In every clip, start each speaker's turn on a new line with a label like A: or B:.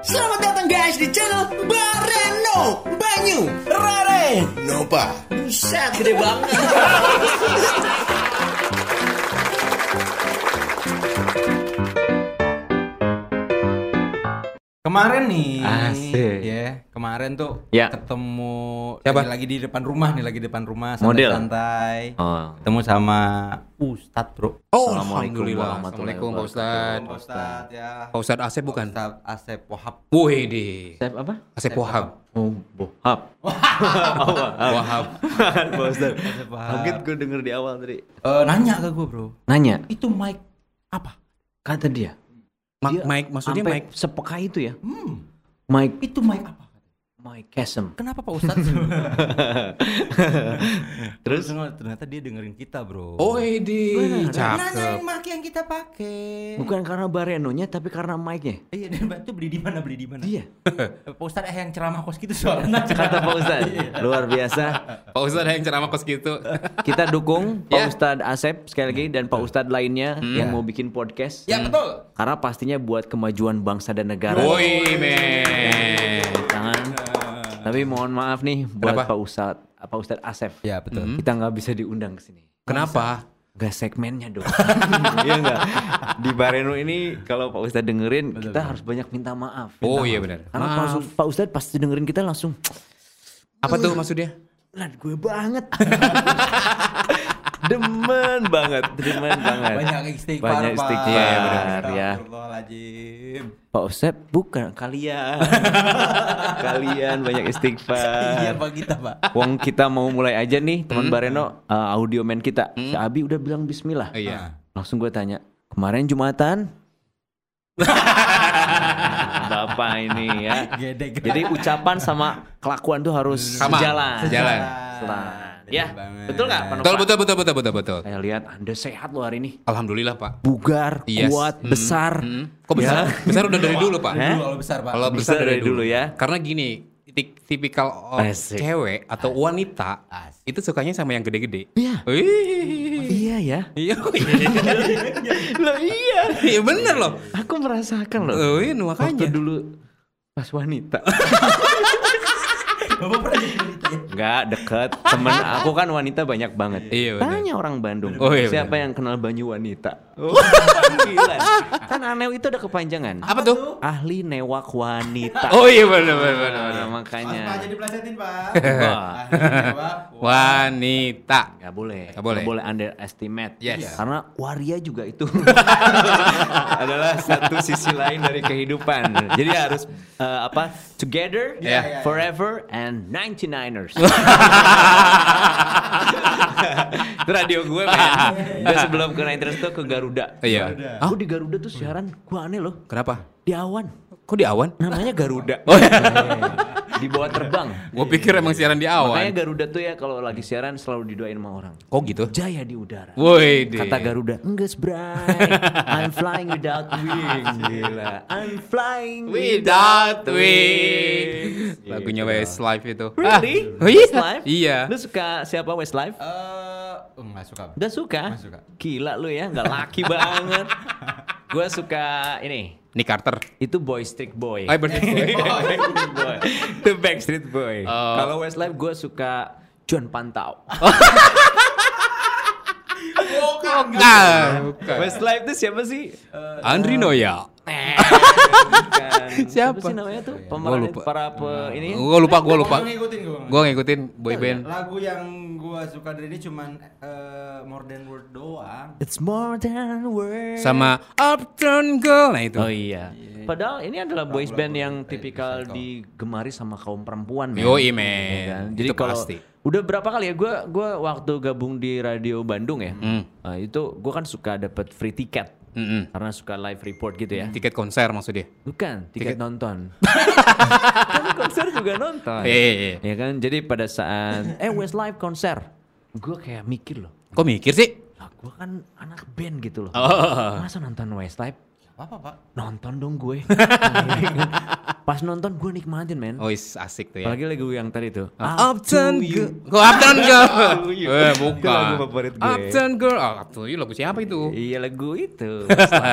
A: Selamat datang guys di channel Bareno Banyu. Rare. Nova Buset gede banget
B: Kemarin nih,
C: Asik.
B: ya kemarin tuh
C: Ya.
B: ketemu
C: Siapa?
B: lagi di depan rumah nih, lagi di depan rumah santai
C: Model?
B: santai.
C: Oh.
B: Ketemu sama Ustadz bro.
D: Oh,
C: Assalamualaikum
D: Alhamdulillah.
C: warahmatullahi
D: Assalamualaikum Pak Ustadz.
B: Pak Ustadz ya.
D: Pak Ustadz Asep bukan?
B: Ustadz Asep Wahab.
D: Wih deh.
C: Sep apa?
D: Asep Wahab.
C: Oh, bohab.
D: Wahab.
C: Pak.
B: Wahab.
C: Mungkin gue denger di awal tadi.
B: Eh, nanya ke gue bro,
C: Nanya,
B: itu mic apa?
C: kata dia.
D: Mak
C: Dia
D: Mike, maksudnya Mike.
C: sepeka itu ya.
B: Hmm,
C: Mike,
B: itu mic apa?
C: Mike Kesem.
B: Kenapa Pak Ustadz?
C: Terus?
B: ternyata dia dengerin kita bro.
D: Oh, di
C: Benar.
B: Nanya
D: cakep.
B: yang mic yang kita pakai.
C: Bukan karena Barenonya, tapi karena Mike-nya.
B: Iya, dan itu beli di mana? Beli di mana?
C: Iya.
B: Pak Ustadz eh, yang ceramah kos gitu soalnya.
C: Kata Pak Ustaz. Luar biasa.
D: Pak Ustadz yang ceramah kos gitu.
C: Kita dukung Pak
D: Ya.
C: Ustadz Asep sekali lagi dan Pak Ustadz lainnya yang mau bikin podcast.
B: ya betul.
C: Karena pastinya buat kemajuan bangsa dan negara.
D: Woi, men.
C: Tapi mohon maaf nih buat
D: Kenapa?
C: Pak Ustadz, Pak Ustadz Asep.
B: Ya betul.
C: Kita nggak bisa diundang ke sini.
D: Kenapa?
C: Gak segmennya dong. Iya enggak? Di Bareno ini kalau Pak Ustadz dengerin kita harus banyak minta maaf.
D: Oh
C: Minta
D: iya
C: maaf.
D: benar.
C: Karena Pak,
D: Maaf.
C: Ustadz- Pak Ustadz pasti dengerin kita langsung
D: Apa tuh maksudnya?
C: Lan gue banget. Demen banget, demen banget.
B: Banyak istighfar,
C: Banyak istighfar,
D: Iya, benar,
C: ya. Pak Ustadz bukan kalian. kalian banyak
B: Iya
C: istighfar.
B: Pak kita Pak.
C: Wong kita mau mulai aja nih teman Bareno uh, audio man kita. Si Abi udah bilang bismillah.
D: Oh, iya.
C: Langsung gue tanya, kemarin Jumatan? Bapak ini ya.
B: Gede gede.
C: Jadi ucapan sama kelakuan tuh harus
D: Sama.
C: sejalan.
D: Sejalan.
C: Sejalan. Ya,
B: banget.
C: betul nggak
D: Betul, betul, betul, betul, betul, betul.
C: Saya lihat Anda sehat loh hari ini.
D: Alhamdulillah, Pak.
C: Bugar,
D: Yes.
C: kuat,
D: Hmm,
C: besar.
D: hmm. Kok besar? Besar udah dari dulu, Pak.
B: Dulu kalau besar Pak.
D: Kalau
C: Besar
D: besar dari
C: dari dulu
D: dulu
C: ya.
D: Karena gini, tipikal oh,
C: Asik.
D: cewek atau wanita
B: Asik.
D: itu sukanya sama yang gede-gede.
C: Iya. Iya ya.
D: Iya,
C: Loh iya.
D: iya bener loh.
C: Aku merasakan loh.
D: Oh, iya,
C: Waktu
D: makanya.
C: dulu pas wanita.
B: Bapak pernah jadi wanita ya?
C: Enggak deket Temen aku kan wanita banyak banget
D: Iya.
C: Tanya orang Bandung
D: Oh, iya,
C: Siapa
D: benar.
C: yang kenal Banyu wanita oh, Kan aneh itu ada kepanjangan
D: Apa tuh?
C: Ahli newak wanita
D: Oh iya bener bener bener.
C: Nah. Makanya
B: Pak jadi plesetin Pak. Akhirnya, Pak.
D: Wanita.
C: Gak boleh
D: Nggak boleh.
C: Nggak boleh underestimate
D: Yes.
C: Karena waria juga itu Adalah satu sisi lain dari kehidupan Jadi harus eh, apa Together
D: Iya.
C: Forever and 99ers Itu radio gue men Gue sebelum ke 99ers tuh ke Garuda
D: Iya.
C: Aku di Garuda tuh siaran Gue aneh loh
D: Kenapa?
C: Di awan
D: Kok di awan?
C: Namanya Garuda
D: Oh iya.
C: Di bawah terbang
D: Gue pikir emang siaran di
C: Makanya
D: awan.
C: Garuda tuh ya kalau lagi siaran selalu didoain sama orang
D: Kok gitu?
C: Jaya di udara
D: Woi deh.
C: Kata Garuda, enggak bray, I'm flying without wings. Gila, I'm flying
D: Without wings. Lagunya Westlife itu.
C: Really?
D: Ah, oh iya.
C: Westlife?
D: Iya.
C: Lu suka siapa Westlife?
B: Eh, enggak suka. Pak.
C: Udah suka?
B: Nggak suka.
C: Gila lu ya, nggak laki banget. Gue suka ini,
D: Nick Carter.
C: itu Boy Street Boy.
D: Oh, berarti.
C: Backstreet Boy. Itu Backstreet Boy.
D: Oh.
C: Kalau Westlife gue suka John Pantau.
D: Ah, bukan.
C: Westlife itu siapa sih?
D: Andri Noya.
C: Bukan.
D: Siapa?
C: sih namanya tuh?
D: Gua
C: Pemeran
D: lupa.
C: para pe, ini.
D: Gue lupa, gue lupa.
B: Gua ngikutin gua.
D: Gue ngikutin boy band.
B: Lagu yang gua suka dari ini cuman eh, More Than Word doang.
C: It's more than words.
D: Sama Uptown Girl. Nah itu.
C: Oh iya. Padahal ini adalah boys band yang tipikal digemari sama kaum perempuan. men.
D: Yoi,
C: Iya
D: men.
C: kan? Jadi
D: Itu
C: kalau
D: pasti.
C: udah berapa kali ya gue gua waktu gabung di radio Bandung ya,
D: Hmm.
C: nah, itu gue kan suka dapat free tiket
D: Mm-mm.
C: karena suka live report gitu ya.
D: Tiket konser maksudnya.
C: Bukan tiket nonton. kan konser juga nonton.
D: Iya, iya, iya.
C: Ya kan. Jadi pada saat eh Westlife konser, gue kayak mikir loh.
D: Kok mikir sih?
C: Lah gue kan anak band gitu loh.
D: Oh.
C: Masa nonton Westlife?
B: Apa Pak?
C: nonton dong gue. Pas nonton gue nikmatin men.
D: Oh, is asik tuh ya.
C: Apalagi lagu yang tadi tuh.
D: Uptown Girl. Kok Uptown Girl? Eh,
C: Itu
D: bukan.
C: lagu favorit gue.
D: Uptown Girl. Oh, Up to You lagu siapa itu?
C: Iya lagu itu.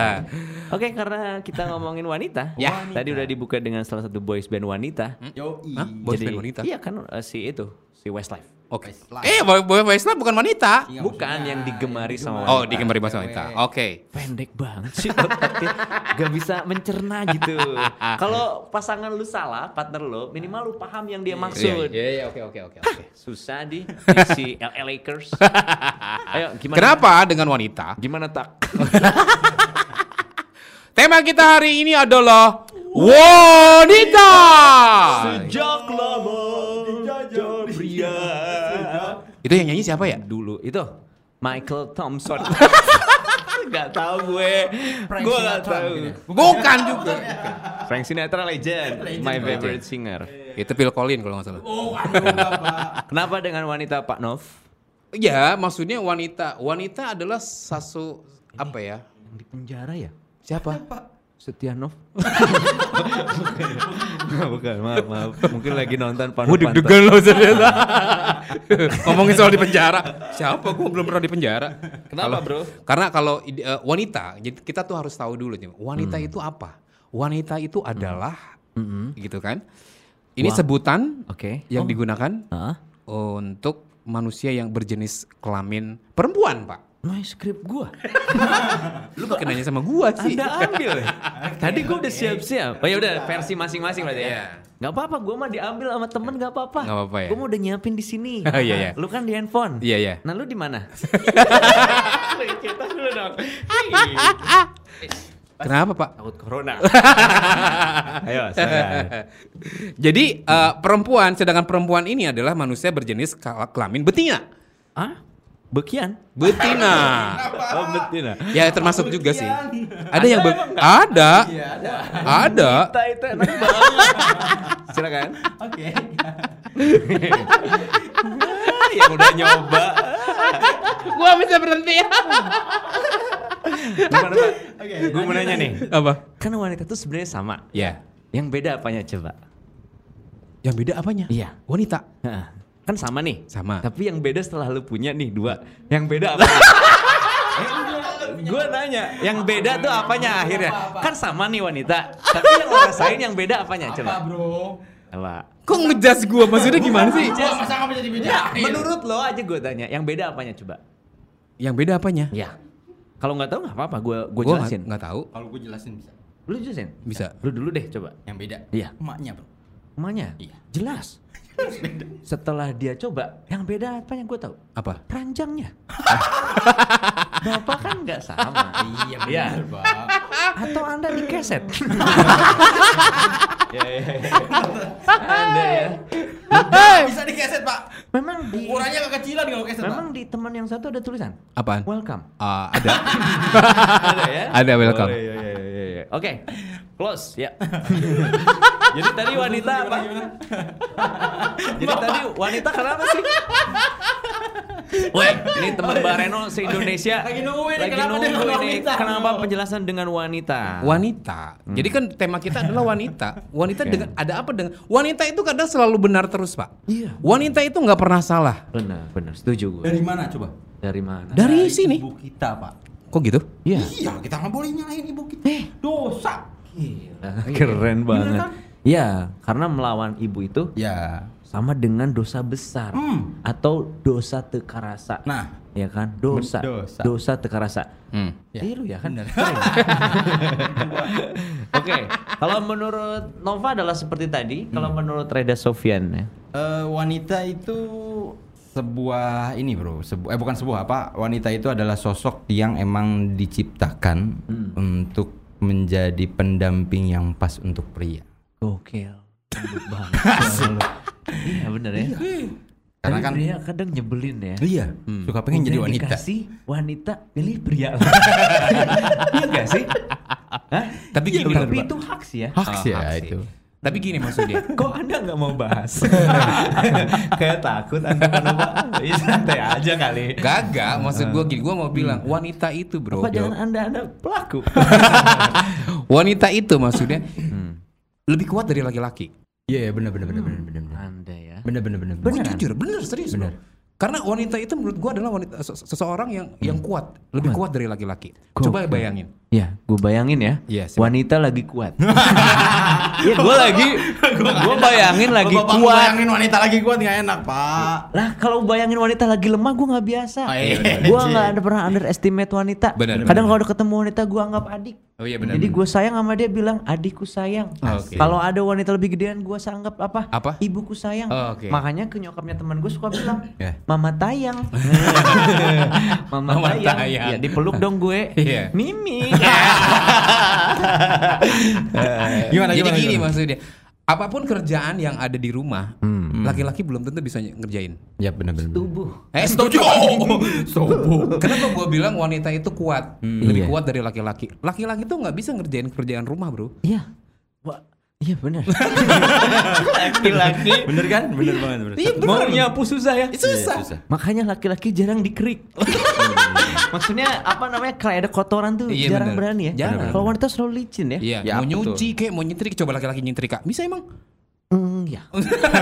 C: Oke karena kita ngomongin wanita,
D: Ya.
C: tadi udah dibuka dengan salah satu boys band wanita.
B: Yo,
D: Hah? Boys band wanita?
C: Iya kan eh, si itu si Westlife.
D: Oke. Eh, Boy Westlife bukan wanita.
B: Iya,
C: Bukan yang digemari sama
D: Oh,
C: wanita.
D: digemari bahasa wanita. Oke.
C: pendek banget sih otaknya gak bisa mencerna gitu kalau pasangan lu salah partner lu minimal lu paham yang dia maksud
D: Iya, iya, oke, oke, oke, oke.
C: susah di di si LA Lakers ayo gimana
D: Kenapa dengan wanita?
C: gimana tak
D: Tema kita hari ini adalah wanita.
C: sejak lama pria
D: Itu yang nyanyi siapa ya?
C: dulu. Itu Michael Thompson. Gak tahu gue.
B: Frank
C: gue gak tahu.
B: ya?
D: Bukan juga.
C: Frank Sinatra legend. My favorite singer.
D: Itu Phil Collins kalau nggak salah.
B: Oh, aduh,
C: kenapa dengan wanita Pak Nov?
D: Ya, maksudnya wanita. Wanita adalah satu apa ya?
C: yang di penjara ya?
D: Siapa?
C: Setianov. bukan, maaf, maaf. Mungkin lagi nonton Pano
D: Gue deg-degan loh ternyata. Ngomongin soal di penjara. Siapa? Gue belum pernah di penjara.
C: Kenapa,
D: Kalau-
C: bro?
D: Karena kalau eh, wanita, jadi kita tuh harus tahu dulu nih. Wanita
C: Hmm.
D: itu apa? Wanita itu adalah, gitu kan? Ini
C: Wah.
D: sebutan
C: Oke.
D: yang
C: Oh.
D: digunakan
C: Hah?
D: untuk manusia yang berjenis kelamin perempuan, Pak.
C: My script gua.
D: Lu pakai nanya sama gua sih.
C: Anda ambil ya? Tadi gua udah siap-siap. Oh ya udah versi masing-masing berarti ya.
D: Iya.
C: Gak apa-apa, gua mah diambil sama temen gak apa-apa.
D: Nggak apa-apa ya?
C: Gua mau udah nyiapin di sini.
D: Oh, iya, iya.
C: Lu kan di handphone.
D: Iya, iya.
C: Nah lu di mana? Cerita dulu dong.
D: Kenapa, Pak?
C: Takut corona. Ayo.
D: Jadi eh, perempuan, sedangkan perempuan ini adalah manusia berjenis kelamin betina.
C: Hah? Bekian?
D: Betina.
C: Oh, betina.
D: ya termasuk juga sih. Ada yang be- ada.
B: Iya, ada.
D: Ada.
C: Kita itu enak banget. Silakan.
B: Oke.
C: yang udah nyoba.
D: Gua bisa berhenti.
C: Gimana, Pak?
B: Oke,
C: Gue mau nanya nih.
D: Apa?
C: Kan wanita tuh sebenarnya sama.
D: Ya.
C: Yang beda apanya coba?
D: Yang beda apanya?
C: Iya.
D: Wanita.
C: Heeh. Kan sama nih.
D: Sama.
C: Tapi yang beda setelah lu punya nih dua. Yang beda apa? gue nanya, yang beda tuh apanya akhirnya? Kan sama nih wanita, tapi yang lo rasain yang beda apanya
B: Apa,
C: coba?
B: Bro?
C: Apa?
D: Kok ngejudge gua? Maksudnya gimana sih?
B: Masa?
C: Ya, menurut lo aja gue tanya, yang beda apanya coba?
D: Yang beda apanya?
C: Ya. Kalau nggak tahu nggak apa-apa, gue gue
D: Gua
C: jelasin.
D: nggak- nggak tahu.
B: Kalau gue jelasin bisa.
C: Lu jelasin?
D: Bisa.
C: Lu dulu deh coba.
B: Yang beda.
C: Iya.
B: Emaknya, Bro.
C: Emaknya?
B: Iya.
C: Jelas. Setelah dia coba, yang beda apa yang gue tahu?
D: Apa?
C: Ranjangnya. Bapak kan nggak sama.
B: Iya,
C: Iya.
B: benar, Pak.
C: Atau anda di keset? ya, ya, ya. Anda ya.
B: Bisa dikeset, Pak.
C: Memang di
B: Ukurannya kekecilan kalau keset, Pak.
C: memang di teman yang satu ada tulisan
D: Apaan?
C: welcome.
D: Ah, ada.
C: ada ya?
D: Ada, welcome.
C: Oh, iya, iya, iya, iya. Oke, close ya. Jadi tadi wanita apa? Jadi tadi wanita kenapa sih? Weh, ini teman Mbak Reno se-Indonesia
B: Lagi nungguin nih,
C: lagi
B: kenapa
C: nunggu ini kenapa penjelasan dengan wanita?
D: wanita. Jadi kan tema kita adalah wanita. Wanita dengan ada apa dengan wanita itu kadang selalu benar terus, Pak.
C: Iya.
D: Wanita itu nggak pernah salah.
C: Benar, benar, setuju gue.
B: Dari mana coba?
C: Dari mana?
D: Dari sini.
B: Ibu kita, Pak.
D: Kok gitu?
C: Iya.
B: Iya, kita nggak boleh nyalahin ibu kita.
C: Eh.
B: Dosa.
C: Gila, keren banget.
B: kan?
C: Iya, karena melawan ibu itu
B: Ya.
C: sama dengan dosa besar
B: Hmm.
C: atau dosa tekarasa.
B: Nah.
C: ya kan? Dosa.
B: Dosa.
C: Dosa tekarasa.
D: Hmm.
B: Ya.
C: Iya lu ya kan? Oke, kalau menurut Nova adalah seperti tadi, kalau menurut Reda Sofian ya.
B: Eh, wanita itu sebuah ini bro, sebu eh bukan sebuah apa, wanita itu adalah sosok yang emang diciptakan untuk menjadi pendamping yang pas untuk pria.
C: Gokil. Iya bener ya.
B: Karena
C: Tapi
B: kan
C: pria kadang nyebelin ya.
B: iya, suka pengen jadi
C: Udah
B: wanita.
C: Dikasih wanita pilih pria. Iya gak sih? Hah?
D: Tapi
C: Iya,
D: gini,
C: tapi itu hak sih ya.
B: Hak sih
D: Ah,
B: ya
D: hak sih. Tapi gini maksudnya.
C: Kok anda nggak mau bahas? Kayak takut anda kenapa? Iya santai aja kali.
D: Gagak, maksud gua gini, gua mau bilang wanita itu, Bro.
C: Apa jangan anda anda pelaku?
D: wanita itu maksudnya lebih kuat dari laki-laki.
B: Iya, iya, benar benar benar benar benar. benar.
C: Anda ya.
B: Benar benar benar.
D: Gue jujur, bener serius bro. Karena wanita itu menurut gua adalah wanita se- seseorang yang yang kuat, lebih kuat dari laki-laki. Coba bayangin.
C: Ya, gue bayangin ya.
D: Iya,
C: wanita lagi kuat. Iya, gue lagi, gue bayangin lagi
B: Bapak
C: kuat.
B: bayangin wanita lagi kuat nggak enak, Pak.
C: Lah kalau bayangin wanita lagi lemah gue nggak biasa.
B: Oh, iya,
C: gue nggak ada pernah underestimate wanita.
D: Benar,
C: Kadang kalau udah ketemu wanita gue anggap adik.
D: Oh iya benar.
C: Jadi gue sayang sama dia bilang adikku sayang.
D: Oke.
C: Kalau ada wanita lebih gedean gue anggap apa?
D: Apa?
C: Ibuku sayang.
D: Oh, oke.
C: Makanya ke nyokapnya teman gue suka bilang
B: Ya.
C: Mama tayang. Mama,
D: Mama
C: tayang.
D: tayang.
C: Ya, dipeluk dong gue.
D: Iya.
C: Mimi.
B: Gimana
D: Jadi
B: gimana?
D: gini
B: gimana?
D: maksudnya. Apa pun kerjaan yang ada di rumah, laki-laki belum tentu bisa ngerjain.
B: Ya benar benar. benar.
C: Tubuh.
D: Eh setuju. Kenapa gue bilang wanita itu kuat, lebih
C: Iya.
D: kuat dari laki-laki. Laki-laki tuh nggak bisa ngerjain kerjaan rumah bro.
C: Iya. Wah, iya benar. Laki-laki
B: Bener kan? Bener banget, bener.
D: Iya
C: mau nyapu susah ya.
B: Susah. susah.
C: Makanya laki-laki jarang dikerik. Maksudnya apa namanya kayak ada kotoran tuh
D: Iya,
C: jarang
D: bener.
C: berani ya.
D: Jarang.
C: Kalau wanita selalu licin ya.
D: Iya,
B: Ya,
D: mau nyuci kayak mau nyetrik, coba laki-laki nyetrika. Bisa emang?
C: Mm, ya.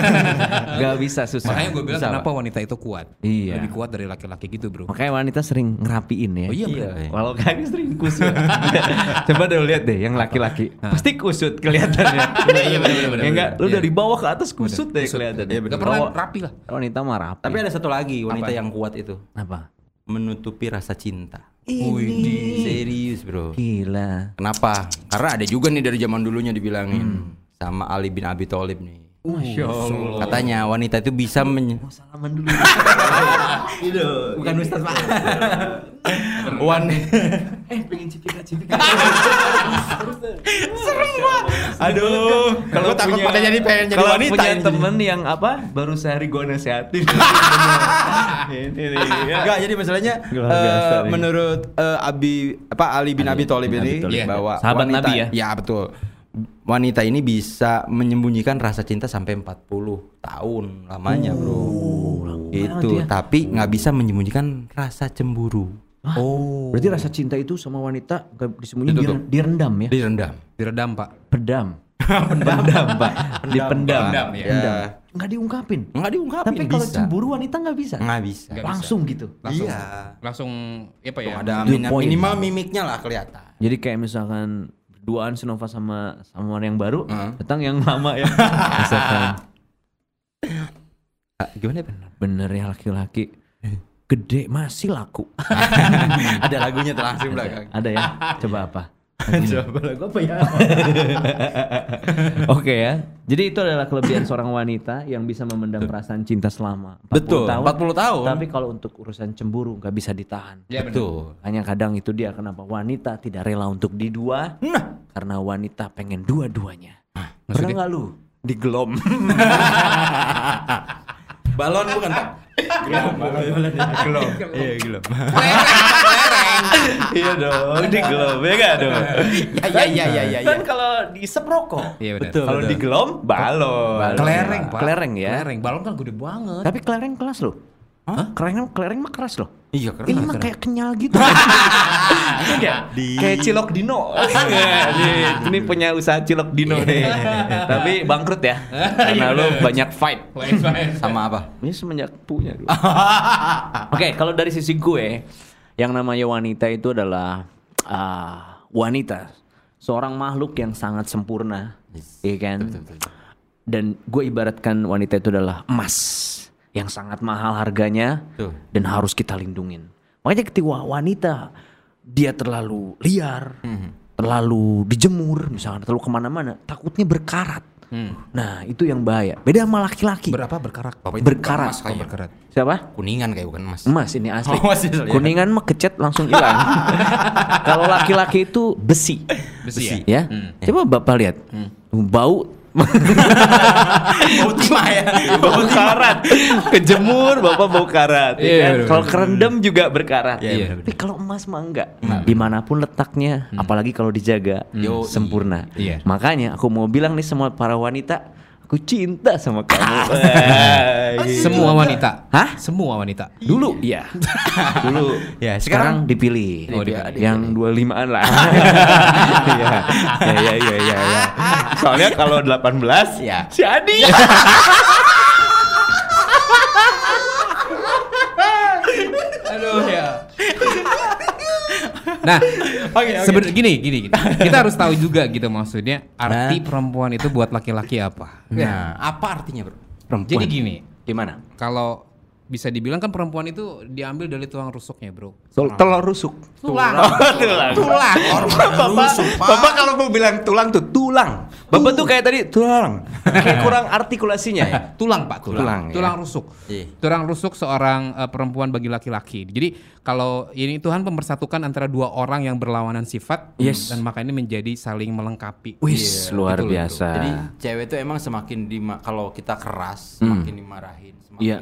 C: Gak bisa susah.
D: Makanya gue bilang
C: Bisa,
D: kenapa
C: Pak.
D: wanita itu kuat.
C: Iya.
D: Lebih kuat dari laki-laki gitu bro.
C: Makanya wanita sering ngerapiin ya.
D: Oh iya, bro.
B: Iya.
C: Kalau kami sering kusut. Coba deh lihat deh yang laki-laki. Pasti kusut kelihatannya.
D: Iya, bener, bener, bener,
C: Ya enggak, lu
D: Iya.
C: dari bawah ke atas kusut deh kelihatan.
B: Iya, bener.
D: Gak pernah
C: Kalau
D: rapi lah.
C: Wanita mah rapi.
B: Tapi ada satu lagi wanita
D: Apa?
B: yang kuat itu
C: apa?
B: menutupi rasa cinta.
D: Widih.
B: Serius, Bro.
C: Gila.
B: Kenapa? Karena ada juga nih dari zaman dulunya dibilangin sama Ali bin Abi Thalib nih.
C: Masya Allah.
B: Katanya wanita itu bisa men
C: Salaman dulu.
B: bukan Ustaz Pak. Wan
C: eh pengen cipika cipika.
B: Aduh, kalau
C: Gua
B: takut
C: punya-
B: pada jadi pengen jadi
C: Kalau
B: wanita
C: punya temen yang apa baru sehari gue nasehatin. Ini nih.
B: Enggak, jadi masalahnya eh, menurut eh, Abi apa Ali bin Abi Thalib ini bahwa
C: Sahabat
B: wanita,
C: Nabi ya?
B: Ya, betul. Wanita ini bisa menyembunyikan rasa cinta sampai 40 tahun lamanya, Bro. Itu,
C: ya.
B: tapi nggak bisa menyembunyikan rasa cemburu.
D: Oh.
C: Berarti rasa cinta itu sama wanita gak dir- direndam ya?
B: Direndam.
D: Diredam pak.
C: Pedam. Pendam, Pak. Dipendam.
D: Pendam, ya.
C: Pendam.
B: Ya.
C: Nggak diungkapin.
B: Nggak diungkapin
C: Tapi kalau
B: bisa.
C: cemburu wanita nggak bisa.
B: nggak bisa.
D: Nggak bisa.
C: Langsung gitu.
D: Langsung,
B: Iya.
D: langsung apa ya?
B: Ada
C: the
B: min-
C: point.
B: minimal mimiknya lah kelihatan.
C: Jadi kayak misalkan berduaan Sinova sama sama orang yang baru,
B: Heeh.
C: datang yang lama ya. misalkan
B: Ah, gimana ya?
C: bener ya laki-laki gede masih laku.
B: Ada lagunya tuh langsung belakang.
C: Ada ya? Coba apa?
B: Coba apa ya?
C: Oke ya. Jadi itu adalah kelebihan seorang wanita yang bisa memendam perasaan cinta selama 40
B: Betul,
C: tahun.
B: 40 tahun.
C: Tapi kalau untuk urusan cemburu nggak bisa ditahan.
D: Ya.
B: Betul.
C: Hanya kadang itu dia kenapa wanita tidak rela untuk di dua
B: Nah,
C: karena wanita pengen dua-duanya. Pernah
D: maksudnya?
C: nggak lu digelom?
B: balon bukan Pak? Gelom, gelom. Iya, gelom.
C: iya dong, digelom ya nggak dong?
B: Ya, ya, ya, ya, ya.
C: Kan kalau diisep rokok.
D: Iya.
B: Betul.
C: Kalau digelom balon.
D: Kelereng pak.
C: Kelereng ya.
D: Kelereng. Balon kan gede banget.
C: Tapi kelereng kelas loh. Hah? Kelereng kelereng mah keras loh.
B: Iya, keren.
C: Ini mah kayak kenyal gitu. Iya, kayak cilok Dino. Ini- ini punya usaha cilok Dino nih. Tapi bangkrut ya. Karena lu banyak fight.
B: Sama apa?
C: Ini semenjak punya dulu. Oke, kalau dari sisi gue, yang namanya wanita itu adalah ah, wanita, seorang makhluk yang sangat sempurna, iya kan? Dan gue ibaratkan wanita itu adalah emas yang sangat mahal harganya
B: Tuh.
C: dan harus kita lindungin. Makanya ketika wanita dia terlalu liar, terlalu dijemur, misalnya terlalu ke mana-mana, takutnya berkarat. Nah itu yang bahaya. Beda sama laki-laki.
D: Berapa berkarat?
B: Bapak itu
C: Berkarat.
B: emas kayaknya.
D: Berkarat.
C: Siapa?
B: Kuningan kayak bukan emas.
C: Emas ini asli.
B: Oh, masih ya.
C: Kuningan mah kecet langsung hilang. Kalau laki-laki itu besi.
D: Besi ya?
C: Ya. Coba Bapak lihat. Bau
B: Bau timah ya.
C: bau karat. Kejemur Bapak bau karat. ya
D: Iya,
C: kan? Kalau kerendam juga berkarat.
B: Iya, bener,
C: Tapi kalau emas mah enggak. Di mana pun letaknya, apalagi kalau dijaga
B: Yo,
C: sempurna.
D: Iya.
C: Makanya aku mau bilang nih semua para wanita, Aku cinta sama kamu.
D: Semua wanita.
C: Hah?
D: Semua wanita.
C: Dulu iya. Dulu.
B: Ya,
C: sekarang,
B: sekarang
C: dipilih.
D: Oh, dipilih.
C: Yang 25-an lah. Iya. Ya ya ya ya ya. Soalnya kalau 18
B: Ya.
C: si Adi.
D: Aduh ya. Nah, sebenarnya gini, gini, gini. Kita harus tahu juga gitu maksudnya arti perempuan itu buat laki-laki apa.
B: Nah, apa artinya, Bro?
C: Perempuan.
D: Jadi gini,
C: Gimana?
D: kalau bisa dibilang kan perempuan itu diambil dari tulang rusuknya, Bro.
C: telur rusuk.
D: Tulang.
C: tulang.
D: Tulang.
C: Bapak, Bapak kalau mau bilang tulang tuh tulang. Bapak tuh kayak tadi tulang. Kayak kurang artikulasinya ya.
D: Tulang, Pak, tulang.
C: Tulang,
D: Tulang,
C: ya.
D: rusuk.
B: Iya.
D: Tulang rusuk seorang eh, perempuan bagi laki-laki. Jadi kalau ini Tuhan mempersatukan antara dua orang yang berlawanan sifat
C: Yes.
D: dan maka ini menjadi saling melengkapi.
C: Wis, luar
D: betul,
C: biasa.
B: Jadi cewek itu emang semakin di kalau kita keras, semakin dimarahin, semakin
C: Iya.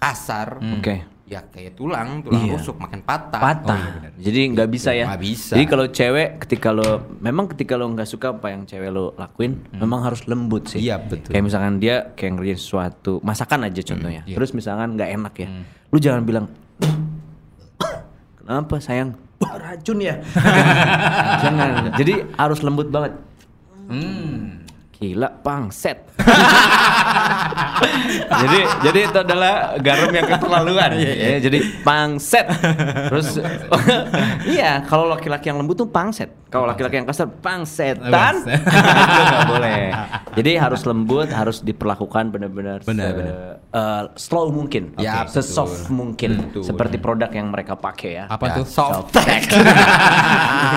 B: Kasar.
C: Oke.
B: Ya kayak tulang, tulang
C: Iya.
B: rusuk makin patah.
C: patah. Jadi nggak bisa ya.
B: Nggak bisa.
C: Jadi kalau cewek ketika lo memang ketika lo nggak suka apa yang cewek lo lakuin, memang harus lembut sih.
B: Iya, betul.
C: Kayak misalkan dia kayak ngerjain sesuatu, masakan aja contohnya. Terus misalkan nggak enak ya, lu jangan bilang kenapa sayang Wah, racun ya. jangan. Jadi harus lembut banget.
D: Hmm.
C: Gila pangset. jadi jadi itu adalah garam yang keterlaluan. ya, jadi pangset. Terus iya, kalau laki-laki yang lembut tuh pangset. Kalau laki-laki yang kasar pangsetan.
D: Pangset.
C: itu nggak boleh. Jadi harus lembut, harus diperlakukan benar-benar
B: Benar,
C: se- eh, slow mungkin.
B: Ya,
C: Oke. sesoft
B: betul.
C: mungkin
B: Betul.
C: seperti produk yang mereka pakai ya.
D: Apa
B: Ya,
D: tuh?
B: soft.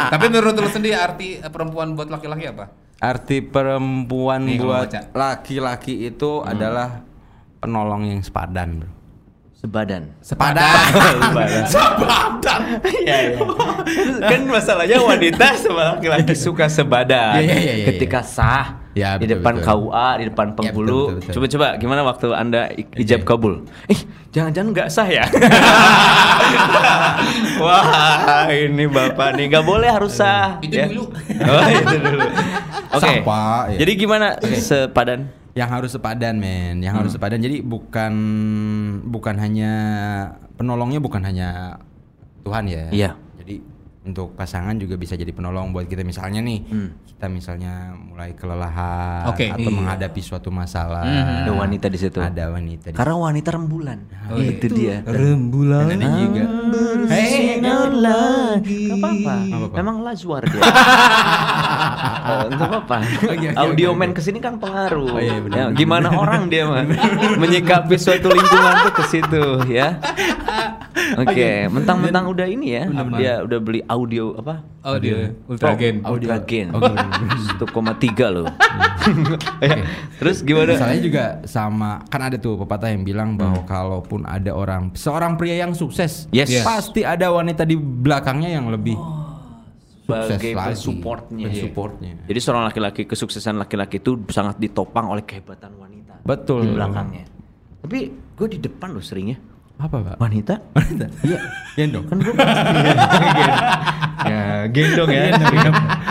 D: Tapi menurut lu sendiri arti eh, perempuan buat laki-laki apa?
B: Arti perempuan
D: Nih, kalau
B: buat laki-laki itu adalah penolong yang sepadan, Bro.
C: Sebadan.
B: Sepadan.
C: Sebadan. Iya, iya. kan masalahnya wanita sama laki-laki suka sebadan.
B: Iya, iya, iya, iya.
C: Ketika sah
B: Ya,
C: di
B: betul,
C: depan
B: betul.
C: KUA, di depan
B: Ya,
C: penghulu.
B: betul.
C: Coba-coba gimana waktu Anda ijab kabul? Eh, jangan-jangan nggak sah ya? Wah, ini Bapak nih nggak boleh harus sah.
D: Itu
C: ya.
D: dulu.
C: Oh, itu dulu. Oke.
B: Pak, ya.
C: Jadi gimana sepadan?
B: yang harus sepadan men yang
C: Hmm.
B: harus sepadan jadi bukan bukan hanya penolongnya bukan hanya Tuhan ya
C: Iya.
B: Untuk pasangan juga bisa jadi penolong buat kita misalnya nih
C: Hmm.
B: kita misalnya mulai kelelahan
D: Oke.
B: atau
D: Iya.
B: menghadapi suatu masalah
C: Ada wanita di situ.
B: ada wanita di
C: Karena wanita rembulan.
D: Oh, iya.
C: itu dia.
B: rembulan dan ada juga
C: Sinar lagi. Gak apa-apa.
B: apa-apa.
C: Memang lazwar dia. oh, gak apa-apa. Audio man ke sini kan pengaruh.
B: Oh, iya, benar.
C: Ya, gimana orang dia mah menyikapi suatu lingkungan tuh ke situ ya. Oke, mentang-mentang udah ini ya, dia udah beli audio apa?
D: Oh, dia Ultra Gen.
C: Ultra Gain.
B: Oh, gini, gini.
C: 1,3 loh. Ya, Terus gimana?
B: Masalahnya juga sama kan ada tuh pepatah yang bilang bahwa kalaupun ada orang seorang pria yang sukses,
C: Yes. Yes.
B: pasti ada wanita di belakangnya yang lebih sukses
C: Sebagai
B: lagi.
C: pensupportnya.
B: Pensupportnya.
C: Jadi seorang laki-laki kesuksesan laki-laki itu sangat ditopang oleh kehebatan wanita
B: Betul.
C: di belakangnya. Tapi gue di depan loh seringnya
B: Apa, Pak?
C: wanita.
B: Wanita? Iya. Gendong.
C: Kan gue ya gendong ya.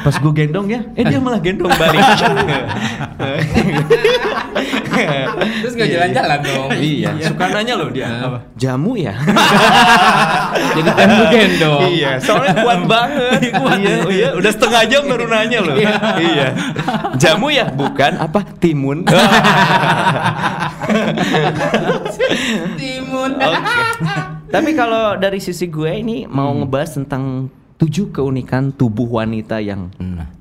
C: Pas gue gendong ya, eh dia malah gendong balik.
D: Terus gak jalan-jalan dong.
C: iya, suka nanya loh dia. Jamu ya?
D: Jadi kan lu gendong.
C: iya, soalnya kuat banget. iya, iya, udah setengah jam baru nanya loh. iya. Jamu ya? Bukan, apa? Timun.
D: Timun.
C: Oke. Tapi kalau dari sisi gue ini mau ngebahas tentang tujuh keunikan tubuh wanita yang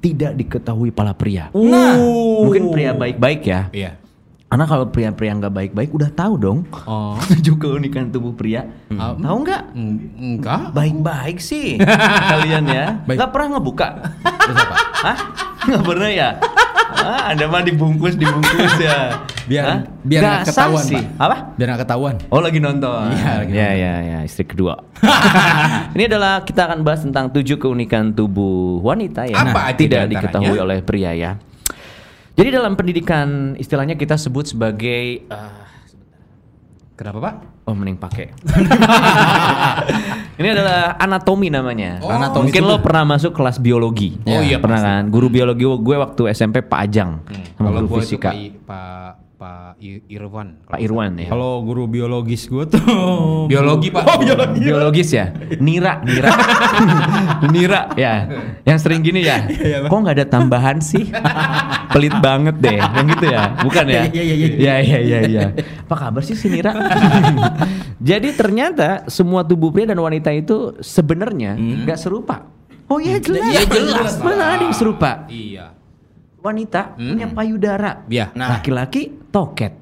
C: tidak diketahui para pria.
B: Nah.
C: Mungkin pria baik-baik ya.
D: Iya.
C: Karena kalau pria-pria nggak baik-baik udah tahu dong.
D: Oh.
C: Tujuh keunikan tubuh pria. Tahu nggak?
D: Eng- Enggak.
C: Baik-baik sih kalian ya. Nggak pernah ngebuka. Hah? Nggak pernah ya? Ah, anda mah dibungkus dibungkus ya.
B: Biar
C: Hah?
B: biar
C: Nggak sah
B: ketahuan,
C: sih.
B: Pak.
C: Apa?
B: Biar nggak ketahuan.
C: Oh lagi nonton.
B: Iya, lagi
C: ya,
B: nonton.
C: ya, ya, istri kedua. Ini adalah kita akan bahas tentang tujuh keunikan tubuh wanita yang
D: Apa
C: tidak diketahui oleh pria ya. Jadi dalam pendidikan istilahnya kita sebut sebagai eh,
D: Kenapa pak?
C: Oh mending pakai. Ini adalah anatomi namanya.
D: Oh.
B: Anatomi
C: Mungkin lo pernah masuk kelas biologi.
D: Oh iya,
C: pernah
D: pasti.
C: kan. Guru biologi gue waktu SMP Pak Ajang sama
D: Kalau
C: guru fisika
D: Pak Pak Irwan.
C: Pak Irwan ya.
B: Kalau guru biologis gue tuh
D: Biologi pak. Oh biologi.
C: Biologis ya? Nira, Nira. Nira ya. Yang sering gini ya. Kok nggak ada tambahan sih? Pelit banget deh. Yang gitu ya. Bukan ya?
B: Iya, iya, iya,
C: Iya, iya, iya, iya. Apa kabar sih si Nira? Jadi ternyata semua tubuh pria dan wanita itu sebenarnya nggak serupa. Oh iya jelas.
D: Iya, jelas.
C: Mana ada yang serupa?
D: Iya.
C: Wanita punya payudara.
D: Iya.
B: Nah.
C: Laki-laki toket.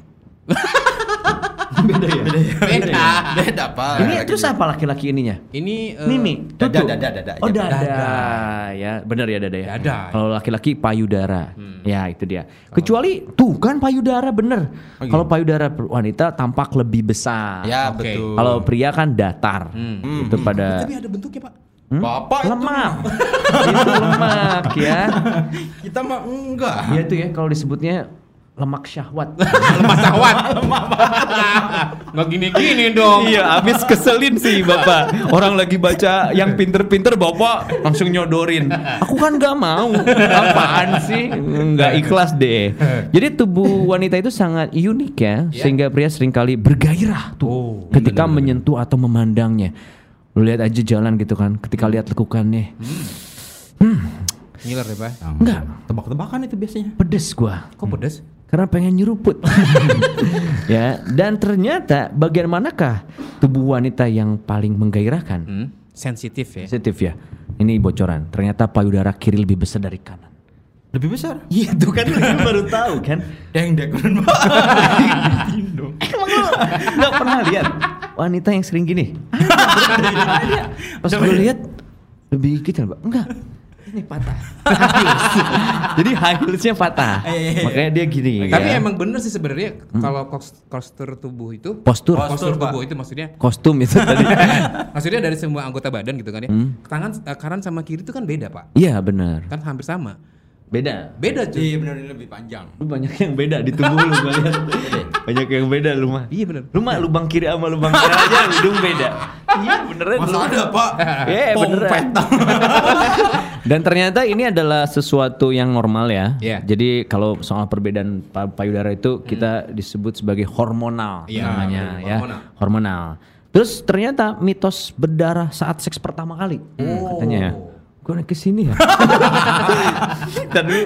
D: Beda.
B: beda pak.
C: Ini terus apa laki-laki ininya?
D: Ini eh,
C: Mimi,
B: dada,
C: tutup.
B: dada, dada,
C: Oh
B: ya.
C: dada, ya benar ya dada ya.
D: Dada.
C: Kalau laki-laki payudara, ya itu dia. Kecuali tuh kan payudara bener. Kalau payudara wanita tampak lebih besar.
B: Ya
D: Oke.
B: betul.
C: Kalau pria kan datar. Itu pada
D: Tapi ada bentuknya pak.
B: Bapak itu
C: lemak. itu lemak ya.
B: kita mah enggak.
C: Ya itu ya kalau disebutnya lemak syahwat.
D: Lemas syahwat. Nggak gini-gini dong.
C: Iya, abis keselin sih bapak. Orang lagi baca yang pinter-pinter bapak langsung nyodorin. Aku kan nggak mau. Apaan sih? Nggak ikhlas deh. Jadi tubuh wanita itu sangat unik ya, sehingga pria sering kali bergairah tuh ketika menyentuh atau memandangnya. Lu lihat aja jalan gitu kan, ketika lihat lekukannya.
D: Ngiler ya pak.
C: Enggak,
B: Tebak-tebakan itu biasanya.
C: pedes gua.
D: Kok pedes?
C: Karena pengen nyeruput. ya, dan ternyata bagian manakah tubuh wanita yang paling menggairahkan?
D: Hmm. Sensitif ya.
C: Sensitif ya. Ini bocoran. Ternyata payudara kiri lebih besar dari kanan.
B: Lebih besar.
C: Iya tuh kan baru tahu kan.
B: Deng dekuran pak.
C: Emang lu nggak pernah lihat wanita yang sering gini? Ada. Pas gue lihat lebih kecil, Pak. Enggak. Ini patah. Jadi high heelsnya patah. Makanya dia gini.
D: Tapi
C: ya.
D: emang bener sih sebenarnya kalau kos- postur tubuh itu
C: postur,
D: postur tubuh itu maksudnya
C: kostum itu tadi.
D: maksudnya dari semua anggota badan gitu kan ya. Tangan eh, kanan sama kiri itu kan beda, Pak.
C: Iya benar.
D: Kan hampir sama.
C: Beda.
D: Beda cuy.
B: Iya benar lebih panjang.
C: Lu banyak yang beda di tubuh lu gua lihat. banyak yang beda lu mah.
D: Iya bener.
C: Lu mah lubang kiri sama lubang kanan aja hidung beda. Iya beneran
B: Masa
C: lu.
B: ada pak?
C: Iya beneran. Dan ternyata ini adalah sesuatu yang normal ya.
D: Iya.
C: Jadi kalau soal perbedaan pa- payudara itu kita disebut sebagai hormonal
D: Iya,
C: namanya ya.
D: hormonal.
C: Hormonal. Terus ternyata mitos berdarah saat seks pertama kali katanya ya. Gue naik ke sini ya. Ntar dulu.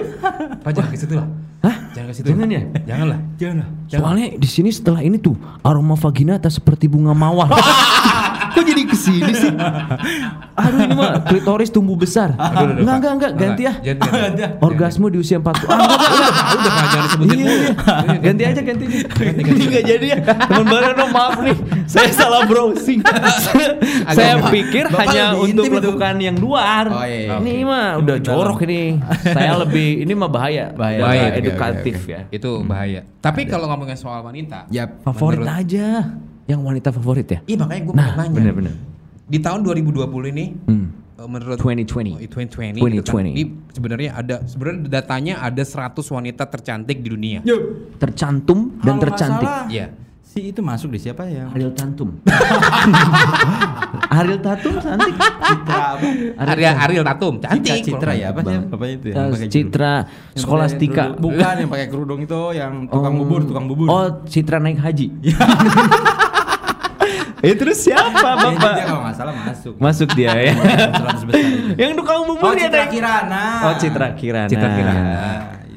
D: Pak jangan ke situ lah.
C: Hah?
D: Jangan ke situ.
C: Jangan ya?
D: Janganlah.
B: Jangan.
C: Soalnya di sini setelah ini tuh aroma vaginata seperti bunga mawar. Kok jadi ke sini sih? Aduh ini mah klitoris tumbuh besar.
D: Aduh, aduh,
C: enggak enggak enggak ganti ya.
D: Ganti, ganti.
C: Orgasme di usia 40. Ah, enggak, enggak,
D: Udah, udah Pak, jangan disebutin
C: Iya,
D: mulu.
C: iya. Ganti aja ganti aja. Ini enggak jadi ya. Teman baru dong maaf nih. Saya salah browsing. Saya pikir hanya untuk melakukan yang luar.
B: Oh, iya, iya.
C: Ini mah udah jorok ini. Saya lebih ini mah bahaya.
B: Bahaya.
C: Edukatif ya.
D: Itu bahaya. Tapi kalau ngomongin soal wanita,
B: Yap.
C: Favorit aja. Yang wanita favorit ya?
D: iya makanya gue
C: Nah,
D: nanya.
C: bener-bener.
D: Di tahun 2020 ini,
C: Hmm.
D: eh, menurut
C: 2020.
D: Oh, 2020,
C: 2020.
D: gitu kan, ini sebenarnya ada sebenarnya datanya ada 100 wanita tercantik di dunia.
C: Tercantum dan
B: Kalau
C: tercantik.
D: Iya.
B: Si itu masuk di siapa ya?
C: Ariel Tantum. Ariel Tatum cantik.
B: Citra apa?
D: Ariel Ariel Tatum,
B: Citra,
D: cantik.
B: Citra ya apa sih? Bapaknya itu ya? Pakai
C: Citra Skolastika.
B: Bukan yang pakai kerudung itu yang tukang bubur, tukang bubur.
C: Oh, Citra naik haji. Eh terus siapa Bapak?
B: Dia kalau nggak salah masuk.
C: Masuk dia ya.
B: 100 besar itu.
C: Yang tukang bubur
B: Oh,
C: dia
B: Citra. Kirana.
C: Oh, Citra Kirana.
D: Citra Kirana.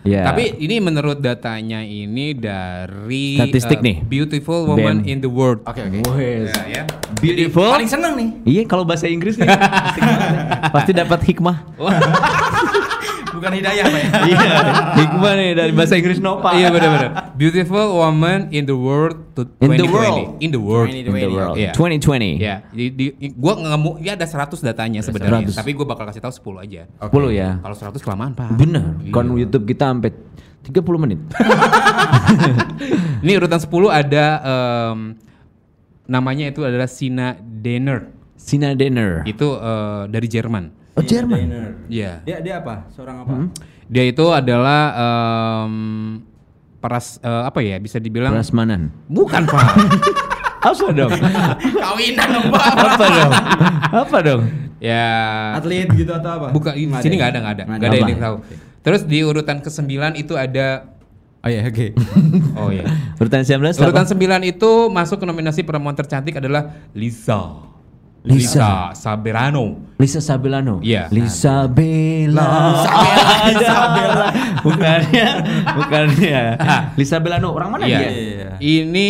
C: Ya.
D: Tapi ini menurut datanya ini dari
C: Statistik
D: eh,
C: nih.
D: Beautiful Woman
C: BEM.
D: in the World.
B: Oke, oke.
C: Wes.
D: Ya, ya.
C: Beautiful.
B: Paling seneng nih.
C: Iya kalau bahasa Inggris nih. Pasti dapat hikmah.
B: Bukan hidayah, Pak ya.
C: Iya, hikmah nih dari bahasa Inggris Nova.
D: Iya benar-benar. Beautiful Woman in the World to
C: In the
D: 2020.
C: world.
D: In the world.
C: In the world.
D: Iya.
C: 2020.
D: Ya, di, di, gua nggak mau ya ada 100 datanya sebenarnya,
C: 100.
D: tapi gua bakal kasih tahu 10 aja.
C: 10 ya.
D: Kalau 100 kelamaan, Pak.
C: Bener.
D: Iya.
C: Kon YouTube kita sampai 30 menit.
D: Ini urutan 10 ada em, namanya itu adalah Sina Denner.
C: Sina Denner.
D: Itu eh, dari Jerman.
C: Oh, Jerman.
D: Iya.
B: Dia dia apa? Seorang apa?
D: Dia itu adalah em, peras eh, apa ya bisa dibilang
C: Prasmanan.
D: bukan Pak.
C: Apa dong?
B: Kawinan dong, Pak.
C: Apa dong? Apa dong?
D: Ya
B: Atlet gitu atau apa?
D: bukan di sini
B: ya?
D: nggak ada nggak ada
B: Nggak
D: ada yang tahu. Terus di urutan ke-9 itu ada
B: Oh iya, oke.
D: oh ya.
C: Urutan 19
D: Urutan
C: apa?
D: 9 itu masuk ke nominasi perempuan tercantik adalah Lisa.
C: Lisa.
D: Saberano.
C: Lisa Sabelano.
D: Iya.
C: Lisa Bella. Lisa Bella. Bukannya, bukannya. Lisa Bellano. Orang mana
D: Iya.
C: dia?
B: Iya.
D: Ini